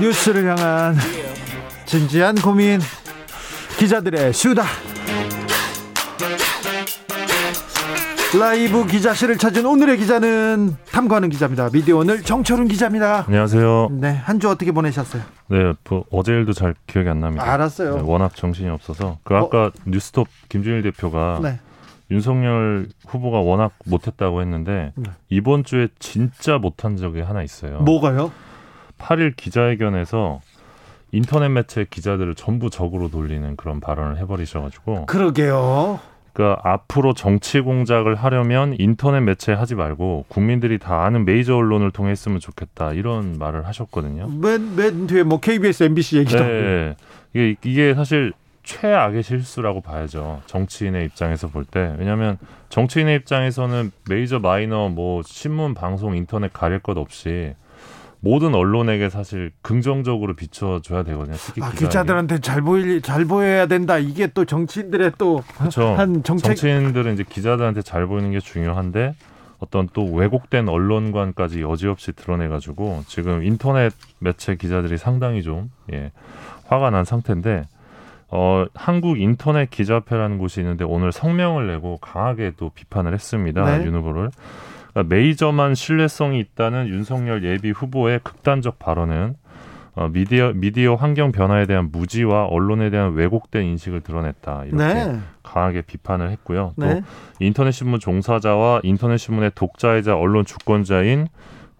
Speaker 1: 뉴스를 향한 진지한 고민 기자들의 수다 라이브 기자실을 찾은 오늘의 기자는 탐구하는 기자입니다. 미디어 오늘 정철훈 기자입니다.
Speaker 8: 안녕하세요.
Speaker 1: 네, 한 주 어떻게 보내셨어요?
Speaker 8: 네, 뭐 어제 일도 잘 기억이 안 납니다.
Speaker 1: 알았어요.
Speaker 8: 네, 워낙 정신이 없어서 그 아까 뉴스톱 김준일 대표가
Speaker 1: 네.
Speaker 8: 윤석열 후보가 워낙 못했다고 했는데
Speaker 1: 네.
Speaker 8: 이번 주에 진짜 못한 적이 하나 있어요.
Speaker 1: 뭐가요?
Speaker 8: 8일 기자회견에서 인터넷 매체 기자들을 전부 적으로 돌리는 그런 발언을 해버리셔가지고
Speaker 1: 그러게요.
Speaker 8: 그러니까 앞으로 정치 공작을 하려면 인터넷 매체 하지 말고 국민들이 다 아는 메이저 언론을 통해 했으면 좋겠다 이런 말을 하셨거든요.
Speaker 1: 맨, 맨 뒤에 뭐 KBS, MBC 얘기도.
Speaker 8: 네. 이게, 이게 사실 최악의 실수라고 봐야죠. 정치인의 입장에서 볼 때. 왜냐하면 정치인의 입장에서는 메이저 마이너 뭐 신문, 방송, 인터넷 가릴 것 없이 모든 언론에게 사실 긍정적으로 비춰줘야 되거든요. 특히
Speaker 1: 아. 기자들한테 잘 보일 잘 보여야 된다. 이게 또 정치인들의 또
Speaker 8: 그렇죠.
Speaker 1: 한 정책
Speaker 8: 정치인들은 이제 기자들한테 잘 보이는 게 중요한데 어떤 또 왜곡된 언론관까지 여지없이 드러내가지고 지금 인터넷 매체 기자들이 상당히 좀 예, 화가 난 상태인데 어, 한국 인터넷 기자협회라는 곳이 있는데 오늘 성명을 내고 강하게 또 비판을 했습니다.
Speaker 1: 네.
Speaker 8: 윤 후보를. 그러니까 메이저만 신뢰성이 있다는 윤석열 예비 후보의 극단적 발언은 어, 미디어 미디어 환경 변화에 대한 무지와 언론에 대한 왜곡된 인식을 드러냈다 이렇게
Speaker 1: 네.
Speaker 8: 강하게 비판을 했고요. 또
Speaker 1: 네.
Speaker 8: 인터넷 신문 종사자와 인터넷 신문의 독자이자 언론 주권자인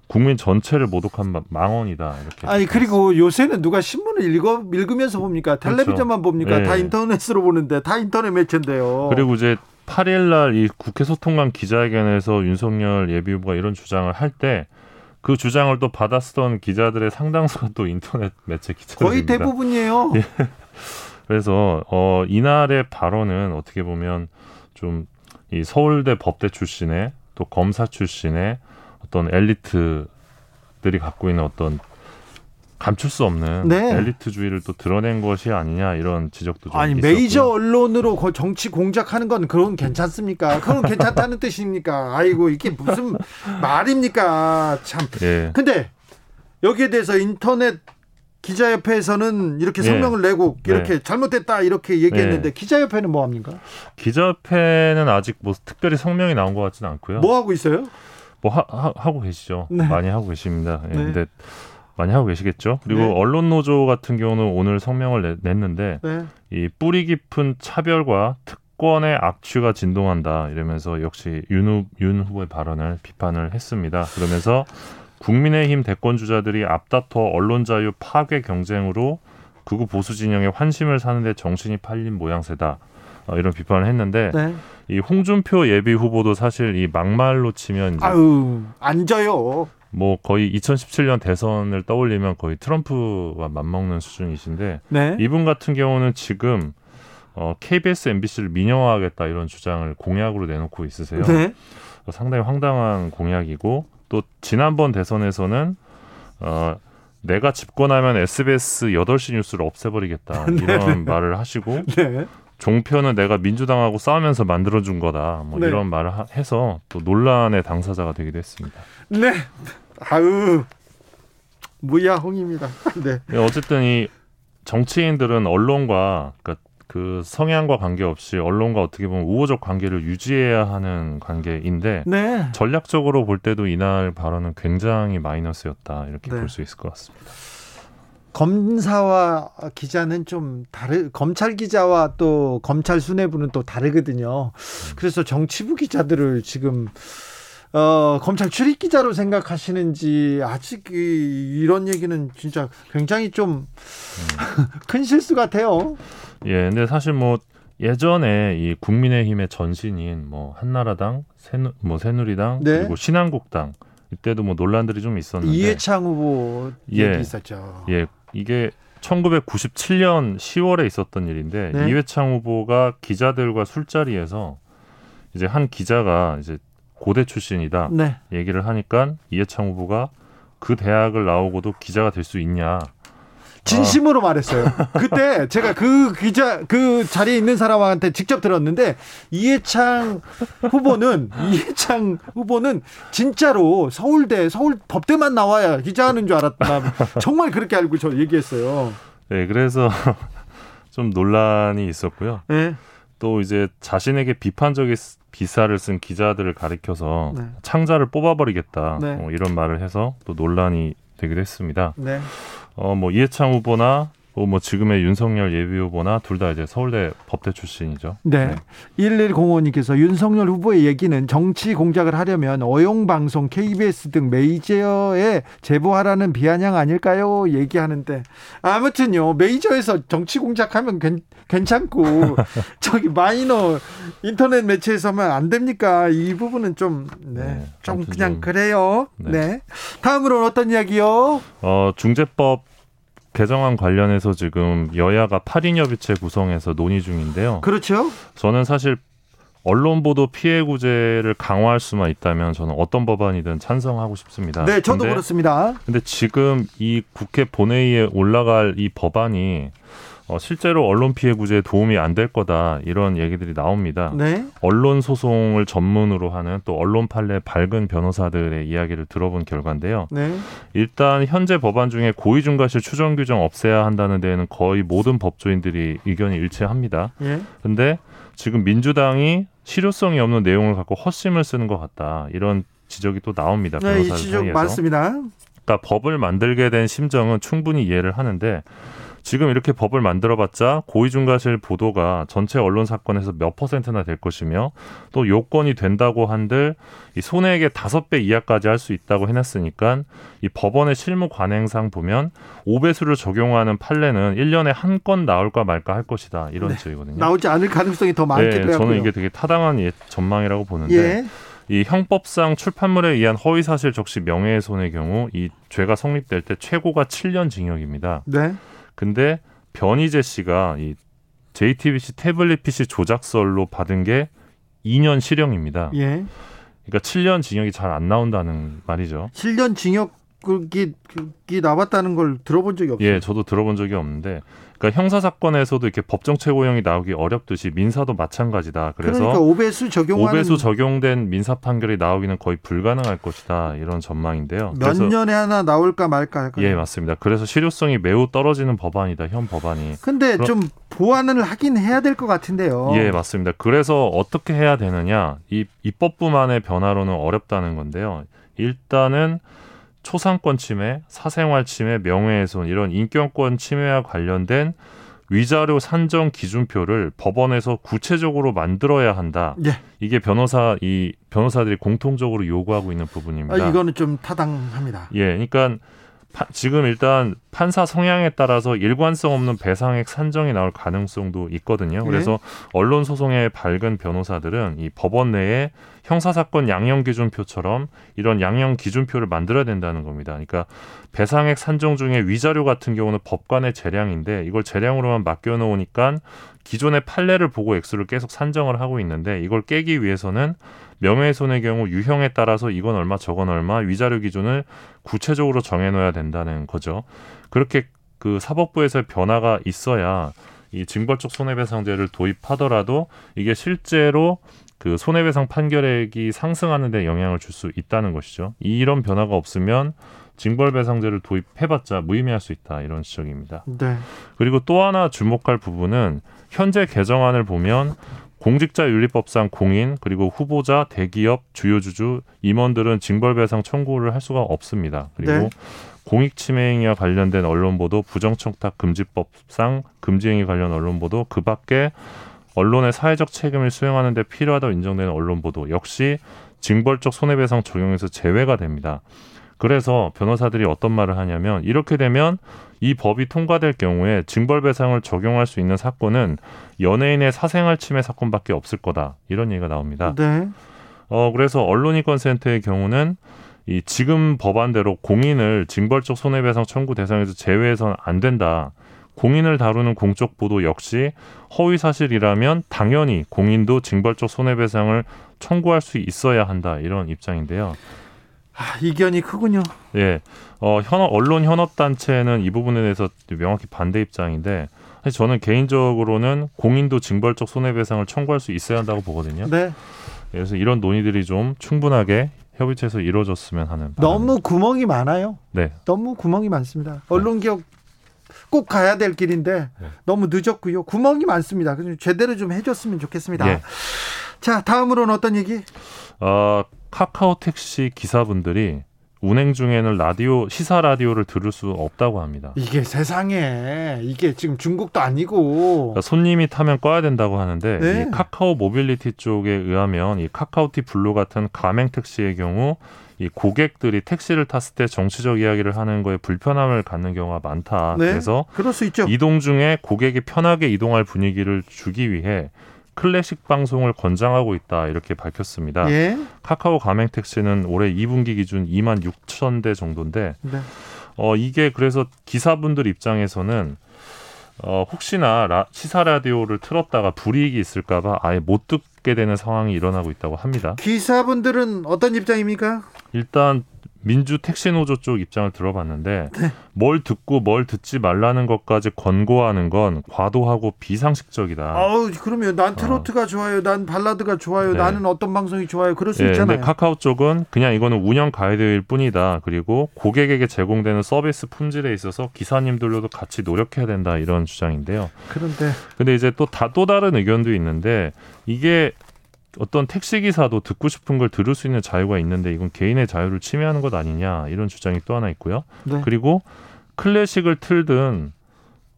Speaker 8: 국민 전체를 모독한 마- 망언이다 이렇게.
Speaker 1: 아니 그리고 요새는 누가 신문을 읽어 읽으면서 봅니까? 텔레비전만 봅니까?
Speaker 8: 네.
Speaker 1: 다 인터넷으로 보는데 다 인터넷 매체인데요.
Speaker 8: 그리고 이제 8일 날 이 국회 소통관 기자회견에서 윤석열 예비 후보가 이런 주장을 할때 그 주장을 또 받아쓰던 기자들의 상당수가 또 인터넷 매체 기자들입니다.
Speaker 1: 거의 대부분이에요.
Speaker 8: 예. 그래서 어 이날의 발언은 어떻게 보면 좀 이 서울대 법대 출신의 또 검사 출신의 어떤 엘리트들이 갖고 있는 어떤 감출 수 없는
Speaker 1: 네.
Speaker 8: 엘리트주의를 또 드러낸 것이 아니냐 이런 지적도 좀
Speaker 1: 아니
Speaker 8: 있었고요.
Speaker 1: 메이저 언론으로 거- 정치 공작하는 건 그건 괜찮습니까? 그건 괜찮다는 뜻입니까? 아이고 이게 무슨 말입니까? 참.
Speaker 8: 예.
Speaker 1: 근데 여기에 대해서 인터넷 기자협회에서는 이렇게
Speaker 8: 예.
Speaker 1: 성명을 내고 이렇게 잘못됐다 이렇게 얘기했는데
Speaker 8: 예.
Speaker 1: 기자협회는 뭐 합니까?
Speaker 8: 기자협회는 아직 뭐 특별히 성명이 나온 것 같지는 않고요.
Speaker 1: 뭐 하고 있어요?
Speaker 8: 뭐 하, 고 계시죠.
Speaker 1: 네.
Speaker 8: 많이 하고 계십니다. 예,
Speaker 1: 네.
Speaker 8: 근데 많이 하고 계시겠죠. 그리고
Speaker 1: 네.
Speaker 8: 언론 노조 같은 경우는 오늘 성명을 내- 냈는데
Speaker 1: 네.
Speaker 8: 이 뿌리 깊은 차별과 특권의 악취가 진동한다 이러면서 역시 윤, 후, 윤 후보의 발언을 비판을 했습니다. 그러면서 국민의힘 대권 주자들이 앞다퉈 언론 자유 파괴 경쟁으로 극우 보수 진영의 환심을 사는데 정신이 팔린 모양새다. 어, 이런 비판을 했는데
Speaker 1: 네.
Speaker 8: 이 홍준표 예비 후보도 사실 이 막말로 치면 이제
Speaker 1: 아유 앉아요.
Speaker 8: 뭐 거의 2017년 대선을 떠올리면 거의 트럼프와 맞먹는 수준이신데
Speaker 1: 네.
Speaker 8: 이분 같은 경우는 지금 어, KBS, MBC를 민영화하겠다 이런 주장을 공약으로 내놓고 있으세요.
Speaker 1: 네.
Speaker 8: 상당히 황당한 공약이고 또 지난번 대선에서는 어, 내가 집권하면 SBS 8시 뉴스를 없애버리겠다 이런 말을 하시고
Speaker 1: 네.
Speaker 8: 종편은 내가 민주당하고 싸우면서 만들어준 거다 뭐
Speaker 1: 네.
Speaker 8: 이런 말을 하- 해서 또 논란의 당사자가 되기도 했습니다.
Speaker 1: 네. 아유. 무야 홍입니다. 네.
Speaker 8: 예, 어쨌든 이 정치인들은 언론과 그러니까 그 성향과 관계없이 언론과 어떻게 보면 우호적 관계를 유지해야 하는 관계인데
Speaker 1: 네.
Speaker 8: 전략적으로 볼 때도 이날 발언은 굉장히 마이너스였다 이렇게
Speaker 1: 네.
Speaker 8: 볼수 있을 것 같습니다.
Speaker 1: 검사와 기자는 좀 다르 검찰 기자와 또 검찰 수뇌부는 또 다르거든요. 그래서 정치부 기자들을 지금 어, 검찰 출입 기자로 생각하시는지 아직 이, 이런 얘기는 진짜 굉장히 좀 큰 실수 같아요.
Speaker 8: 예, 근데 사실 뭐 예전에 이 국민의힘의 전신인 뭐 한나라당, 새누, 뭐 새누리당
Speaker 1: 네.
Speaker 8: 그리고 신한국당 이때도 뭐 논란들이 좀 있었는데
Speaker 1: 이해창 후보
Speaker 8: 예.
Speaker 1: 얘기 있었죠.
Speaker 8: 예, 이게 1997년 10월에 있었던 일인데
Speaker 1: 네.
Speaker 8: 이회창 후보가 기자들과 술자리에서 이제 한 기자가 이제 고대 출신이다
Speaker 1: 네.
Speaker 8: 얘기를 하니까 이해창 후보가 그 대학을 나오고도 기자가 될 수 있냐
Speaker 1: 진심으로 말했어요. 그때 제가 그 기자 그 자리에 있는 사람한테 직접 들었는데 이해창 후보는 이해창 후보는 진짜로 서울대 서울 법대만 나와야 기자하는 줄 알았다. 정말 그렇게 알고 저 얘기했어요.
Speaker 8: 네, 그래서 좀 논란이 있었고요.
Speaker 1: 네.
Speaker 8: 또 이제 자신에게 비판적인 기사를 쓴 기자들을 가리켜서
Speaker 1: 네.
Speaker 8: 창자를 뽑아버리겠다
Speaker 1: 네.
Speaker 8: 뭐 이런 말을 해서 또 논란이 되기도 했습니다.
Speaker 1: 네.
Speaker 8: 어, 뭐 이해창 후보나 어, 뭐 지금의 윤석열 예비 후보나 둘 다 이제 서울대 법대 출신이죠.
Speaker 1: 네. 1105님께서 윤석열 후보의 얘기는 정치 공작을 하려면 어용방송, KBS 등 메이저에 제보하라는 비아냥 아닐까요? 얘기하는데 아무튼요 메이저에서 정치 공작하면 괜, 괜찮고 저기 마이너 인터넷 매체에서만 안 됩니까? 이 부분은 좀 네,
Speaker 8: 네,
Speaker 1: 좀 그냥
Speaker 8: 좀-
Speaker 1: 그래요. 네.
Speaker 8: 네.
Speaker 1: 다음으로는 어떤 이야기요?
Speaker 8: 어, 중재법 개정안 관련해서 지금 여야가 8인 협의체 구성해서 논의 중인데요.
Speaker 1: 그렇죠.
Speaker 8: 저는 사실 언론 보도 피해 구제를 강화할 수만 있다면 저는 어떤 법안이든 찬성하고 싶습니다.
Speaker 1: 네, 저도
Speaker 8: 근데,
Speaker 1: 그렇습니다.
Speaker 8: 근데 지금 이 국회 본회의에 올라갈 이 법안이 어, 실제로 언론 피해 구제에 도움이 안 될 거다 이런 얘기들이 나옵니다.
Speaker 1: 네.
Speaker 8: 언론 소송을 전문으로 하는 또 언론 판례 밝은 변호사들의 이야기를 들어본 결과인데요.
Speaker 1: 네.
Speaker 8: 일단 현재 법안 중에 고의중과실 추정 규정 없애야 한다는 데에는 거의 모든 법조인들이 의견이 일치합니다.
Speaker 1: 예.
Speaker 8: 근데 지금 민주당이 실효성이 없는 내용을 갖고 헛심을 쓰는 것 같다. 이런 지적이 또 나옵니다.
Speaker 1: 네, 이
Speaker 8: 변호사들
Speaker 1: 지적
Speaker 8: 사이에서.
Speaker 1: 많습니다.
Speaker 8: 그러니까 법을 만들게 된 심정은 충분히 이해를 하는데 지금 이렇게 법을 만들어봤자 고의중과실 보도가 전체 언론 사건에서 몇 퍼센트나 될 것이며 또 요건이 된다고 한들 이 손해액의 다섯 배 이하까지 할 수 있다고 해놨으니까 이 법원의 실무 관행상 보면 5배수를 적용하는 판례는 1년에 한 건 나올까 말까 할 것이다 이런 지적이거든요.
Speaker 1: 나오지 않을 가능성이 더 많기도
Speaker 8: 네,
Speaker 1: 하고요.
Speaker 8: 저는 이게 되게 타당한 예- 전망이라고 보는데
Speaker 1: 예.
Speaker 8: 이 형법상 출판물에 의한 허위사실 적시 명예훼손의 경우 이 죄가 성립될 때 최고가 7년 징역입니다.
Speaker 1: 네.
Speaker 8: 근데 변희재 씨가 이 JTBC 태블릿 PC 조작설로 받은 게 2년 실형입니다.
Speaker 1: 예.
Speaker 8: 그러니까 7년 징역이 잘 안 나온다는 말이죠.
Speaker 1: 7년 징역이 이 나왔다는 걸 들어본 적이 없어요.
Speaker 8: 예, 저도 들어본 적이 없는데, 그러니까 형사 사건에서도 이렇게 법정 최고형이 나오기 어렵듯이 민사도 마찬가지다. 그래서
Speaker 1: 그러니까 오배수 적용하는
Speaker 8: 5배수 적용된 민사 판결이 나오기는 거의 불가능할 것이다. 이런 전망인데요.
Speaker 1: 몇 년에 하나 나올까 말까 할까요?
Speaker 8: 예, 맞습니다. 그래서 실효성이 매우 떨어지는 법안이다. 현 법안이.
Speaker 1: 근데
Speaker 8: 그럼-
Speaker 1: 좀 보완을 하긴 해야 될 것 같은데요.
Speaker 8: 예, 맞습니다. 그래서 어떻게 해야 되느냐? 이 입법부만의 변화로는 어렵다는 건데요. 일단은 초상권 침해, 사생활 침해, 명예훼손 이런 인권권 침해와 관련된 위자료 산정 기준표를 법원에서 구체적으로 만들어야 한다.
Speaker 1: 예.
Speaker 8: 이게 변호사 이 변호사들이 공통적으로 요구하고 있는
Speaker 1: 아,
Speaker 8: 부분입니다.
Speaker 1: 이거는 좀 타당합니다.
Speaker 8: 예, 그러니까 파- 지금 일단 판사 성향에 따라서 일관성 없는 배상액 산정이 나올 가능성도 있거든요.
Speaker 1: 네.
Speaker 8: 그래서 언론 소송에 밝은 변호사들은 이 법원 내에 형사사건 양형 기준표처럼 이런 양형 기준표를 만들어야 된다는 겁니다. 그러니까 배상액 산정 중에 위자료 같은 경우는 법관의 재량인데 이걸 재량으로만 맡겨놓으니까 기존의 판례를 보고 액수를 계속 산정을 하고 있는데 이걸 깨기 위해서는 명예훼손의 경우 유형에 따라서 이건 얼마 저건 얼마 위자료 기준을 구체적으로 정해놓아야 된다는 거죠. 그렇게 그 사법부에서의 변화가 있어야 이 징벌적 손해배상제를 도입하더라도 이게 실제로 그 손해배상 판결액이 상승하는 데 영향을 줄 수 있다는 것이죠. 이런 변화가 없으면 징벌배상제를 도입해봤자 무의미할 수 있다 이런 지적입니다.
Speaker 1: 네.
Speaker 8: 그리고 또 하나 주목할 부분은 현재 개정안을 보면 공직자윤리법상 공인 그리고 후보자, 대기업, 주요 주주, 임원들은 징벌배상 청구를 할 수가 없습니다. 그리고
Speaker 1: 네.
Speaker 8: 공익침해행위와 관련된 언론보도, 부정청탁 금지법상 금지행위 관련 언론보도, 그 밖에 언론의 사회적 책임을 수행하는 데 필요하다고 인정되는 언론보도 역시 징벌적 손해배상 적용에서 제외가 됩니다. 그래서 변호사들이 어떤 말을 하냐면 이렇게 되면 이 법이 통과될 경우에 징벌배상을 적용할 수 있는 사건은 연예인의 사생활 침해 사건밖에 없을 거다 이런 얘기가 나옵니다.
Speaker 1: 네.
Speaker 8: 어 그래서 언론인권센터의 경우는 이 지금 법안대로 공인을 징벌적 손해배상 청구 대상에서 제외해서는 안 된다. 공인을 다루는 공적 보도 역시 허위 사실이라면 당연히 공인도 징벌적 손해배상을 청구할 수 있어야 한다 이런 입장인데요.
Speaker 1: 아, 이견이 크군요.
Speaker 8: 예, 어, 현업, 언론 현업단체는 이 부분에 대해서 명확히 반대 입장인데, 사실 저는 개인적으로는 공인도 징벌적 손해배상을 청구할 수 있어야 한다고 보거든요.
Speaker 1: 네.
Speaker 8: 그래서 이런 논의들이 좀 충분하게 협의체에서 이루어졌으면 하는.
Speaker 1: 너무 구멍이 많아요.
Speaker 8: 네.
Speaker 1: 너무 구멍이 많습니다. 언론 개혁 꼭 가야 될 길인데
Speaker 8: 네.
Speaker 1: 너무 늦었고요. 구멍이 많습니다. 그래서 제대로 좀 해줬으면 좋겠습니다.
Speaker 8: 예.
Speaker 1: 자, 다음으로는 어떤 얘기?
Speaker 8: 어, 카카오 택시 기사분들이 운행 중에는 라디오 시사 라디오를 들을 수 없다고 합니다.
Speaker 1: 이게 세상에 이게 지금 중국도 아니고
Speaker 8: 그러니까 손님이 타면 꺼야 된다고 하는데
Speaker 1: 네.
Speaker 8: 이 카카오 모빌리티 쪽에 의하면 이 카카오T 블루 같은 가맹 택시의 경우 이 고객들이 택시를 탔을 때 정치적 이야기를 하는 거에 불편함을 갖는 경우가 많다.
Speaker 1: 네.
Speaker 8: 그래서. 이동 중에 고객이 편하게 이동할 분위기를 주기 위해 클래식 방송을 권장하고 있다 이렇게 밝혔습니다.
Speaker 1: 예.
Speaker 8: 카카오 가맹 택시는 올해 2분기 기준 2만 6천 대 정도인데
Speaker 1: 네.
Speaker 8: 어 이게 그래서 기사분들 입장에서는 어 혹시나 라, 시사 라디오를 틀었다가 불이익이 있을까봐 아예 못 듣게 되는 상황이 일어나고 있다고 합니다.
Speaker 1: 기사분들은 어떤 입장입니까?
Speaker 8: 일단 민주 택시 노조 쪽 입장을 들어봤는데
Speaker 1: 네.
Speaker 8: 뭘 듣고 뭘 듣지 말라는 것까지 권고하는 건 과도하고 비상식적이다.
Speaker 1: 아우 그러면 난 트로트가 좋아요. 난 발라드가 좋아요.
Speaker 8: 네.
Speaker 1: 나는 어떤 방송이 좋아요. 그럴 수
Speaker 8: 예,
Speaker 1: 있잖아요.
Speaker 8: 근데 카카오 쪽은 그냥 이거는 운영 가이드일 뿐이다. 그리고 고객에게 제공되는 서비스 품질에 있어서 기사님들로도 같이 노력해야 된다 이런 주장인데요.
Speaker 1: 그런데
Speaker 8: 근데 이제 또다또 다른 의견도 있는데 이게 어떤 택시 기사도 듣고 싶은 걸 들을 수 있는 자유가 있는데 이건 개인의 자유를 침해하는 것 아니냐 이런 주장이 또 하나 있고요.
Speaker 1: 네.
Speaker 8: 그리고 클래식을 틀든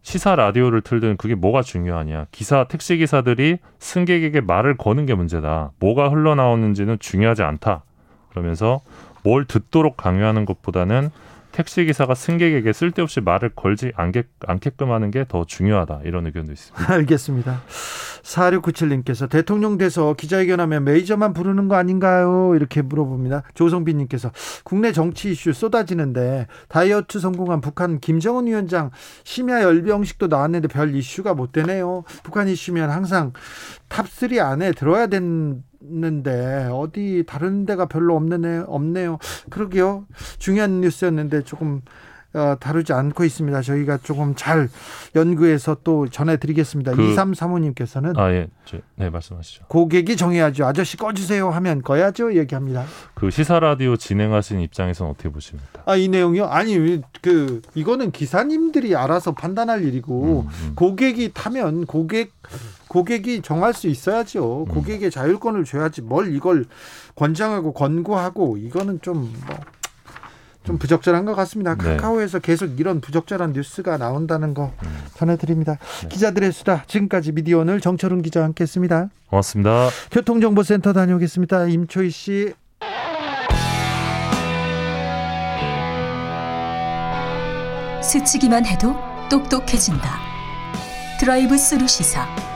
Speaker 8: 시사 라디오를 틀든 그게 뭐가 중요하냐. 기사 택시 기사들이 승객에게 말을 거는 게 문제다. 뭐가 흘러나오는지는 중요하지 않다. 그러면서 뭘 듣도록 강요하는 것보다는 택시 기사가 승객에게 쓸데없이 말을 걸지 않게, 않게끔 하는 게 더 중요하다. 이런 의견도 있습니다.
Speaker 1: 알겠습니다. 4697님께서 대통령 돼서 기자회견하면 메이저만 부르는 거 아닌가요? 이렇게 물어봅니다. 조성빈님께서 국내 정치 이슈 쏟아지는데 다이어트 성공한 북한 김정은 위원장 심야 열병식도 나왔는데 별 이슈가 못 되네요. 북한 이슈면 항상 top3 안에 들어야 됐는데 어디 다른 데가 별로 없네, 없네요. 그러게요. 중요한 뉴스였는데 조금 어, 다루지 않고 있습니다. 저희가 조금 잘 연구해서 또 전해드리겠습니다.
Speaker 8: 그-
Speaker 1: 2335님께서는
Speaker 8: 아, 예. 저, 네, 말씀하시죠.
Speaker 1: 고객이 정해야죠. 아저씨 꺼주세요 하면 꺼야죠. 얘기합니다.
Speaker 8: 그 시사 라디오 진행하신 입장에서는 어떻게 보십니까?
Speaker 1: 아, 이 내용이요? 아니, 그, 이거는 기사님들이 알아서 판단할 일이고,
Speaker 8: 음, 음.
Speaker 1: 고객이 타면 고객, 고객이 정할 수 있어야죠.
Speaker 8: 음.
Speaker 1: 고객의 자율권을 줘야지. 뭘 이걸 권장하고 권고하고, 이거는 좀, 뭐, 좀 부적절한 것 같습니다.
Speaker 8: 네.
Speaker 1: 카카오에서 계속 이런 부적절한 뉴스가 나온다는 거
Speaker 8: 음.
Speaker 1: 전해드립니다.
Speaker 8: 네.
Speaker 1: 기자들의 수다. 지금까지 미디어 오늘 정철훈 기자와 함께 했습니다.
Speaker 8: 고맙습니다.
Speaker 1: 교통정보센터 다녀오겠습니다. 임초희 씨.
Speaker 2: 스치기만 해도 똑똑해진다. 드라이브 스루 시사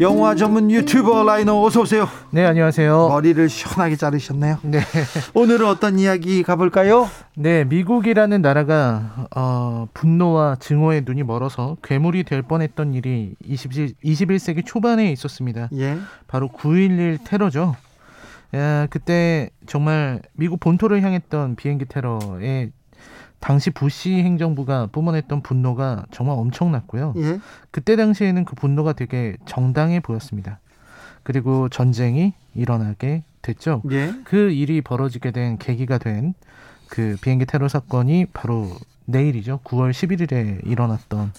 Speaker 1: 영화 전문 유튜버 라이너 어서 오세요.
Speaker 9: 네, 안녕하세요.
Speaker 1: 머리를 시원하게 자르셨네요.
Speaker 9: 네.
Speaker 1: 오늘은 어떤 이야기 가볼까요?
Speaker 9: 네, 미국이라는 나라가 어, 분노와 증오의 눈이 멀어서 괴물이 될 뻔했던 일이 20, 21세기 초반에 있었습니다.
Speaker 1: 예.
Speaker 9: 바로 9.11 테러죠. 야, 그때 정말 미국 본토를 향했던 비행기 테러에 당시 부시 행정부가 뿜어냈던 분노가 정말 엄청났고요.
Speaker 1: 예.
Speaker 9: 그때 당시에는 그 분노가 되게 정당해 보였습니다. 그리고 전쟁이 일어나게 됐죠.
Speaker 1: 예.
Speaker 9: 그 일이 벌어지게 된 계기가 된 그 비행기 테러 사건이 바로 내일이죠. 9월 11일에 일어났던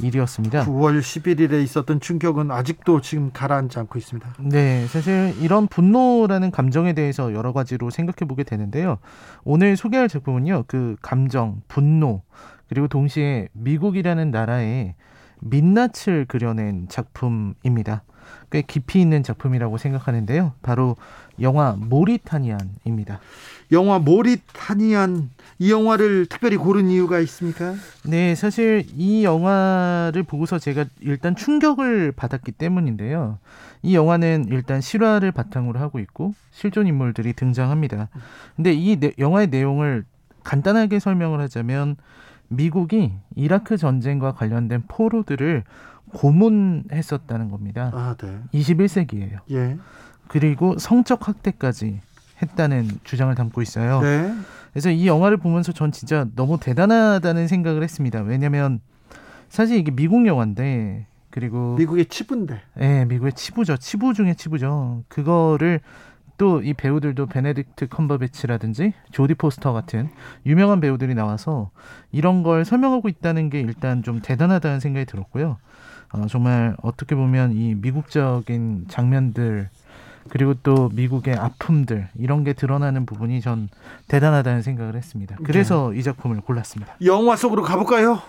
Speaker 9: 일이었습니다.
Speaker 1: 9월 11일에 있었던 충격은 아직도 지금 가라앉지 않고 있습니다.
Speaker 9: 네, 사실 이런 분노라는 감정에 대해서 여러 가지로 생각해 보게 되는데요. 오늘 소개할 작품은요, 그 감정, 분노, 그리고 동시에 미국이라는 나라의 민낯을 그려낸 작품입니다. 꽤 깊이 있는 작품이라고 생각하는데요. 바로 영화 모리타니안입니다.
Speaker 1: 영화 모리타니안 이 영화를 특별히 고른 이유가 있습니까?
Speaker 9: 네, 사실 이 영화를 보고서 제가 일단 충격을 받았기 때문인데요. 이 영화는 일단 실화를 바탕으로 하고 있고 실존 인물들이 등장합니다. 근데 이 내- 영화의 내용을 간단하게 설명을 하자면 미국이 이라크 전쟁과 관련된 포로들을 고문했었다는 겁니다.
Speaker 1: 아, 네.
Speaker 9: 21세기예요.
Speaker 1: 예.
Speaker 9: 그리고 성적 학대까지 했다는 주장을 담고 있어요.
Speaker 1: 네.
Speaker 9: 그래서 이 영화를 보면서 전 진짜 너무 대단하다는 생각을 했습니다. 왜냐면 사실 이게 미국 영화인데 그 그리고
Speaker 1: 미국의 치부인데.
Speaker 9: 예, 미국의 치부죠. 치부 중에 치부죠. 그거를 또 이 배우들도 베네딕트 컴버배치라든지 조디 포스터 같은 유명한 배우들이 나와서 이런 걸 설명하고 있다는 게 일단 좀 대단하다는 생각이 들었고요. 어, 정말 어떻게 보면 이 미국적인 장면들 그리고 또 미국의 아픔들 이런 게 드러나는 부분이 전 대단하다는 생각을 했습니다. 그래서 이 작품을 골랐습니다.
Speaker 1: 영화 속으로 가볼까요?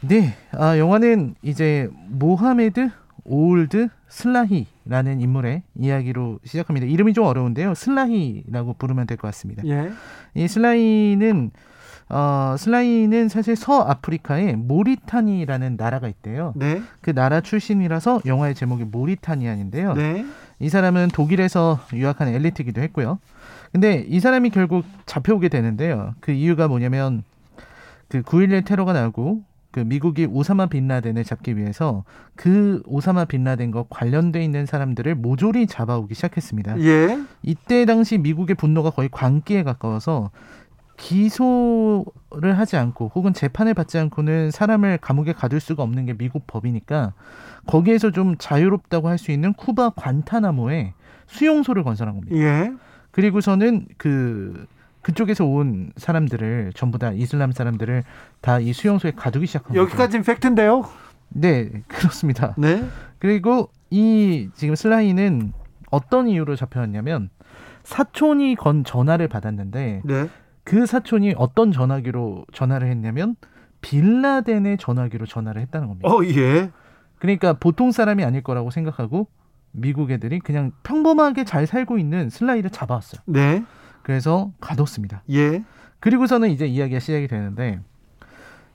Speaker 9: 네, 아, 영화는 이제 모하메드 오울드 슬라히 라는 인물의 이야기로 시작합니다. 이름이 좀 어려운데요. 슬라히라고 부르면 될 것 같습니다.
Speaker 1: 예.
Speaker 9: 이 슬라히는 어, 슬라히는 사실 서아프리카에 모리타니라는 나라가 있대요.
Speaker 1: 네.
Speaker 9: 그 나라 출신이라서 영화의 제목이 모리타니안인데요.
Speaker 1: 네.
Speaker 9: 이 사람은 독일에서 유학한 엘리트이기도 했고요. 근데 이 사람이 결국 잡혀오게 되는데요. 그 이유가 뭐냐면 그 9.11 테러가 나고 그 미국이 오사마 빈라덴을 잡기 위해서 그 오사마 빈라덴과 관련돼 있는 사람들을 모조리 잡아오기 시작했습니다.
Speaker 1: 예.
Speaker 9: 이때 당시 미국의 분노가 거의 광기에 가까워서 기소를 하지 않고 혹은 재판을 받지 않고는 사람을 감옥에 가둘 수가 없는 게 미국 법이니까 거기에서 좀 자유롭다고 할 수 있는 쿠바 관타나모에 수용소를 건설한 겁니다.
Speaker 1: 예.
Speaker 9: 그리고서는 그 그쪽에서 온 사람들을 전부 다 이슬람 사람들을 다 이 수용소에 가두기 시작한 거죠.
Speaker 1: 여기까지는 팩트인데요.
Speaker 9: 네, 그렇습니다.
Speaker 1: 네.
Speaker 9: 그리고 이 지금 슬라이는 어떤 이유로 잡혀왔냐면 사촌이 건 전화를 받았는데
Speaker 1: 네.
Speaker 9: 그 사촌이 어떤 전화기로 전화를 했냐면 빌라덴의 전화기로 전화를 했다는 겁니다.
Speaker 1: 어, 예.
Speaker 9: 그러니까 보통 사람이 아닐 거라고 생각하고 미국 애들이 그냥 평범하게 잘 살고 있는 슬라이를 잡아왔어요.
Speaker 1: 네.
Speaker 9: 그래서 가뒀습니다.
Speaker 1: 예.
Speaker 9: 그리고서는 이제 이야기가 시작이 되는데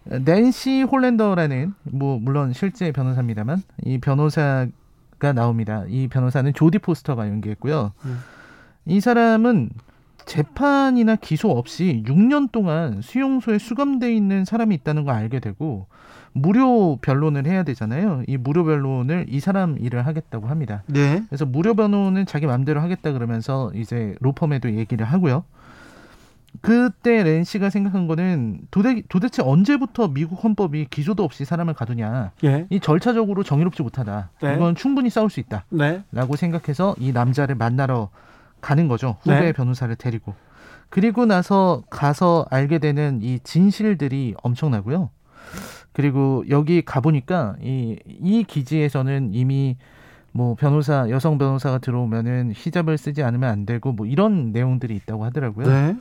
Speaker 9: 낸시 홀랜더라는 뭐 물론 실제 변호사입니다만 이 변호사가 나옵니다. 이 변호사는 조디 포스터가 연기했고요.
Speaker 1: 음.
Speaker 9: 이 사람은 재판이나 기소 없이 6년 동안 수용소에 수감돼 있는 사람이 있다는 걸 알게 되고 무료 변론을 해야 되잖아요. 이 무료 변론을 이 사람 일을 하겠다고 합니다.
Speaker 1: 네.
Speaker 9: 그래서 무료 변호는 자기 마음대로 하겠다 그러면서 이제 로펌에도 얘기를 하고요. 그때 렌 씨가 생각한 거는 도대, 도대체 언제부터 미국 헌법이 기소도 없이 사람을 가두냐.
Speaker 1: 예.
Speaker 9: 이 절차적으로 정의롭지 못하다.
Speaker 1: 네.
Speaker 9: 이건 충분히 싸울 수 있다.
Speaker 1: 네.
Speaker 9: 라고 생각해서 이 남자를 만나러 가는 거죠. 후배
Speaker 1: 네.
Speaker 9: 변호사를 데리고. 그리고 나서 가서 알게 되는 이 진실들이 엄청나고요. 그리고 여기 가보니까 이, 이 기지에서는 이미 뭐 변호사, 여성 변호사가 들어오면은 히잡을 쓰지 않으면 안 되고 뭐 이런 내용들이 있다고 하더라고요.
Speaker 1: 네.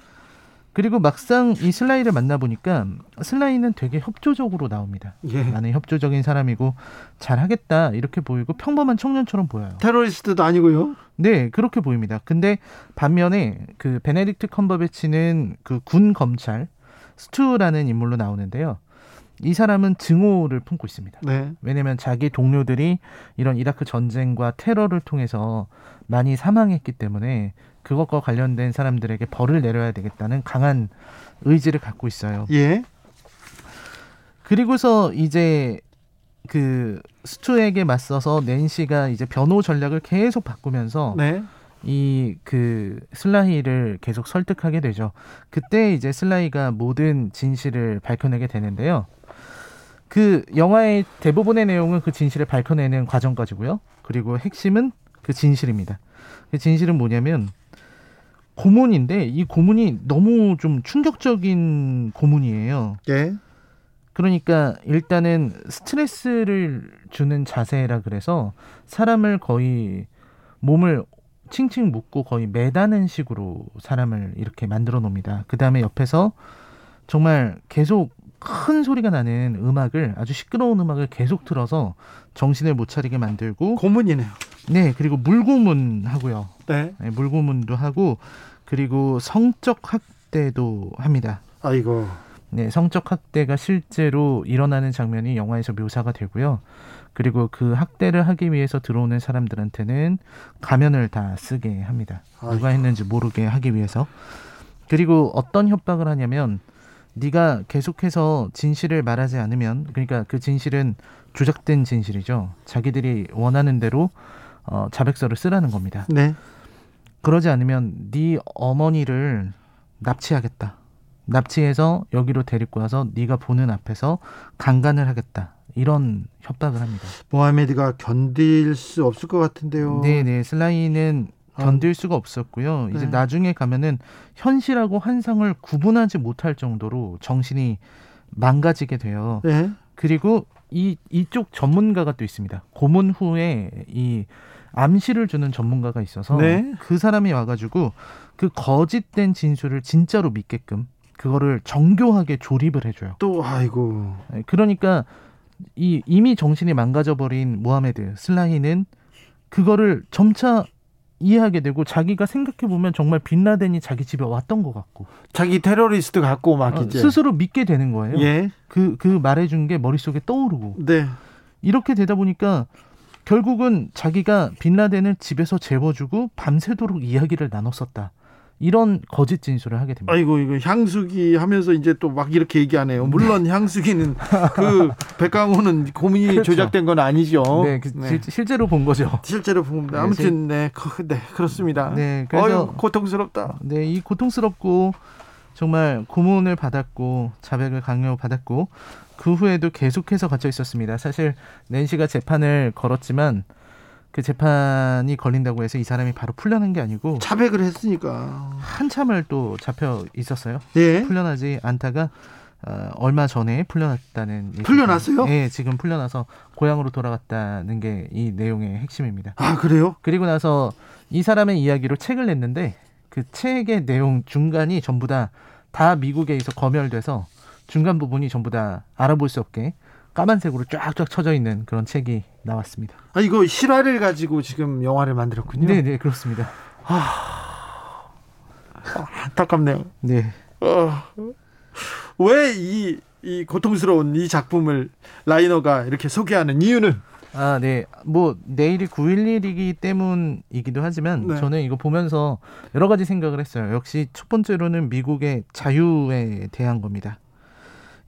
Speaker 9: 그리고 막상 이 슬라이를 만나보니까 슬라이는 되게 협조적으로 나옵니다.
Speaker 1: 예.
Speaker 9: 나는 협조적인 사람이고 잘하겠다 이렇게 보이고 평범한 청년처럼 보여요.
Speaker 1: 테러리스트도 아니고요.
Speaker 9: 네, 그렇게 보입니다. 근데 반면에 그 베네딕트 컴버배치는 그 군 검찰 스투라는 인물로 나오는데요. 이 사람은 증오를 품고 있습니다.
Speaker 1: 네.
Speaker 9: 왜냐면 자기 동료들이 이런 이라크 전쟁과 테러를 통해서 많이 사망했기 때문에 그것과 관련된 사람들에게 벌을 내려야 되겠다는 강한 의지를 갖고 있어요.
Speaker 1: 예.
Speaker 9: 그리고서 이제 그 스투에게 맞서서 낸시가 이제 변호 전략을 계속 바꾸면서
Speaker 1: 네.
Speaker 9: 이그 슬라히를 계속 설득하게 되죠. 그때 이제 슬라히가 모든 진실을 밝혀내게 되는데요. 그 영화의 대부분의 내용은 그 진실을 밝혀내는 과정까지고요. 그리고 핵심은 그 진실입니다. 그 진실은 뭐냐면 고문인데 이 고문이 너무 좀 충격적인 고문이에요.
Speaker 1: 예.
Speaker 9: 그러니까 일단은 스트레스를 주는 자세라 그래서 사람을 거의 몸을 칭칭 묶고 거의 매다는 식으로 사람을 이렇게 만들어 놓습니다. 그 다음에 옆에서 정말 계속 큰 소리가 나는 음악을 아주 시끄러운 음악을 계속 틀어서 정신을 못 차리게 만들고
Speaker 1: 고문이네요.
Speaker 9: 네 그리고 물고문 하고요.
Speaker 1: 네.
Speaker 9: 네, 물고문도 하고 그리고 성적 학대도 합니다.
Speaker 1: 아이고.
Speaker 9: 네, 성적 학대가 실제로 일어나는 장면이 영화에서 묘사가 되고요. 그리고 그 학대를 하기 위해서 들어오는 사람들한테는 가면을 다 쓰게 합니다. 누가 했는지 모르게 하기 위해서. 그리고 어떤 협박을 하냐면 네가 계속해서 진실을 말하지 않으면 그러니까 그 진실은 조작된 진실이죠. 자기들이 원하는 대로 어, 자백서를 쓰라는 겁니다.
Speaker 1: 네.
Speaker 9: 그러지 않으면 네 어머니를 납치하겠다. 납치해서 여기로 데리고 와서 네가 보는 앞에서 강간을 하겠다. 이런 협박을 합니다.
Speaker 1: 모하메드가 견딜 수 없을 것 같은데요.
Speaker 9: 네 네 슬라이는 견딜 수가 없었고요. 이제
Speaker 1: 네.
Speaker 9: 나중에 가면은 현실하고 환상을 구분하지 못할 정도로 정신이 망가지게 돼요.
Speaker 1: 네.
Speaker 9: 그리고 이 이쪽 전문가가 또 있습니다. 고문 후에 이 암시를 주는 전문가가 있어서
Speaker 1: 네.
Speaker 9: 그 사람이 와가지고 그 거짓된 진술을 진짜로 믿게끔 그거를 정교하게 조립을 해줘요.
Speaker 1: 또 아이고
Speaker 9: 네, 그러니까 이 이미 정신이 망가져 버린 모하메드 슬라히는 그거를 점차 이해하게 되고 자기가 생각해 보면 정말 빈라덴이 자기 집에 왔던 것 같고
Speaker 1: 자기 테러리스트 갖고 막
Speaker 9: 어,
Speaker 1: 이제
Speaker 9: 스스로 믿게 되는 거예요.
Speaker 1: 예.
Speaker 9: 그, 그 말해준 게 머릿속에 떠오르고.
Speaker 1: 네.
Speaker 9: 이렇게 되다 보니까 결국은 자기가 빈라덴을 집에서 재워주고 밤새도록 이야기를 나눴었다. 이런 거짓 진술을 하게 됩니다.
Speaker 1: 아이고 이거 향수기 하면서 이제 또 막 이렇게 얘기하네요. 물론 향수기는 그 백강호는 고민이
Speaker 9: 그렇죠.
Speaker 1: 조작된 건 아니죠.
Speaker 9: 네, 그 실- 실제로 본 거죠.
Speaker 1: 실제로 본 겁니다.
Speaker 9: 네,
Speaker 1: 아무튼 네, 그, 네 그렇습니다.
Speaker 9: 네, 그래서
Speaker 1: 어휴, 고통스럽다.
Speaker 9: 네, 이 고통스럽고 정말 고문을 받았고 자백을 강요받았고 그 후에도 계속해서 갇혀 있었습니다. 사실 낸시가 재판을 걸었지만 그 재판이 걸린다고 해서 이 사람이 바로 풀려난 게 아니고
Speaker 1: 자백을 했으니까
Speaker 9: 한참을 또 잡혀 있었어요.
Speaker 1: 예.
Speaker 9: 풀려나지 않다가 어, 얼마 전에 풀려났다는
Speaker 1: 풀려났어요?
Speaker 9: 네, 지금 풀려나서 고향으로 돌아갔다는 게 이 내용의 핵심입니다.
Speaker 1: 아 그래요?
Speaker 9: 그리고 나서 이 사람의 이야기로 책을 냈는데 그 책의 내용 중간이 전부 다 다 미국에서 검열돼서 중간 부분이 전부 다 알아볼 수 없게 까만색으로 쫙쫙 쳐져 있는 그런 책이 나왔습니다.
Speaker 1: 아 이거 실화를 가지고 지금 영화를 만들었군요.
Speaker 9: 네, 네, 그렇습니다.
Speaker 1: 안타깝네요.
Speaker 9: 네.
Speaker 1: 어, 왜이 이 고통스러운 이 작품을 라이너가 이렇게 소개하는 이유는
Speaker 9: 아, 네. 뭐 내일이 9.11이기 때문이기도 하지만
Speaker 1: 네.
Speaker 9: 저는 이거 보면서 여러 가지 생각을 했어요. 역시 첫 번째로는 미국의 자유에 대한 겁니다.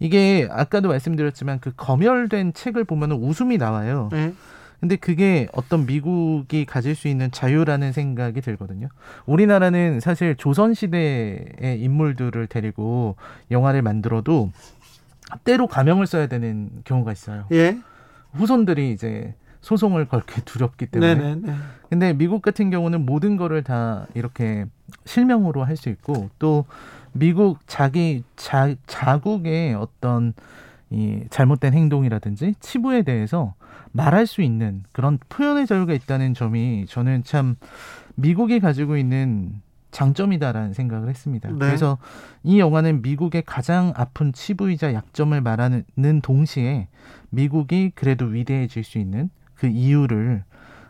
Speaker 9: 이게 아까도 말씀드렸지만 그 검열된 책을 보면 웃음이 나와요.
Speaker 1: 네.
Speaker 9: 근데 그게 어떤 미국이 가질 수 있는 자유라는 생각이 들거든요. 우리나라는 사실 조선시대의 인물들을 데리고 영화를 만들어도 때로 가명을 써야 되는 경우가 있어요.
Speaker 1: 예.
Speaker 9: 후손들이 이제 소송을 걸게 두렵기 때문에.
Speaker 1: 네네네.
Speaker 9: 근데 미국 같은 경우는 모든 거를 다 이렇게 실명으로 할 수 있고 또 미국 자기 자, 자국의 어떤 이 잘못된 행동이라든지 치부에 대해서 말할 수 있는 그런 표현의 자유가 있다는 점이 저는 참 미국이 가지고 있는 장점이다라는 생각을 했습니다.
Speaker 1: 네.
Speaker 9: 그래서 이 영화는 미국의 가장 아픈 치부이자 약점을 말하는 동시에 미국이 그래도 위대해질 수 있는 그 이유를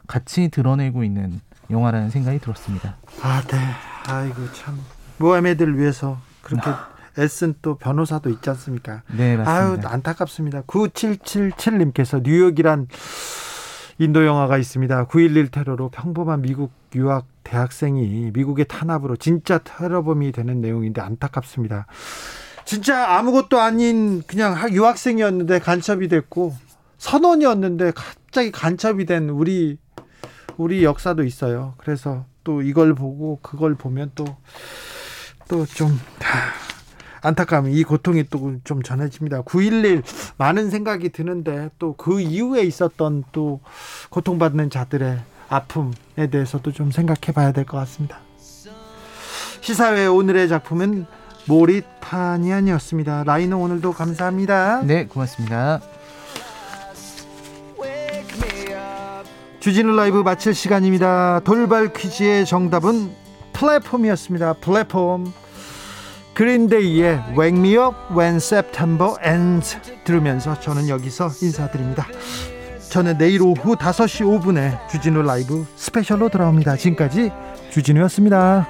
Speaker 9: 같이 드러내고 있는 영화라는 생각이 들었습니다.
Speaker 1: 아, 네. 아이고 참 모하메드를 위해서 그렇게 애쓴 또 변호사도 있지 않습니까?
Speaker 9: 네,
Speaker 1: 아유
Speaker 9: 맞습니다.
Speaker 1: 안타깝습니다. 9777님께서 뉴욕이란 인도 영화가 있습니다. 9.11 테러로 평범한 미국 유학 대학생이 미국의 탄압으로 진짜 테러범이 되는 내용인데 안타깝습니다. 진짜 아무것도 아닌 그냥 학- 유학생이었는데 간첩이 됐고 선원이었는데 갑자기 간첩이 된 우리 우리 역사도 있어요. 그래서 또 이걸 보고 그걸 보면 또 또좀 안타까움, 이 고통이 또 좀 전해집니다. 9.11 많은 생각이 드는데 또 그 이후에 있었던 또 고통받는 자들의 아픔에 대해서도 좀 생각해 봐야 될 것 같습니다. 시사회 오늘의 작품은 모리타니안이었습니다. 라이너 오늘도 감사합니다.
Speaker 9: 네, 고맙습니다.
Speaker 1: 주진우 라이브 마칠 시간입니다. 돌발 퀴즈의 정답은 플랫폼이었습니다. 플랫폼. 그린데이의 Wake Me Up When September Ends 들으면서 저는 여기서 인사드립니다. 저는 내일 오후 5시 5분에 주진우 라이브 스페셜로 돌아옵니다. 지금까지 주진우였습니다.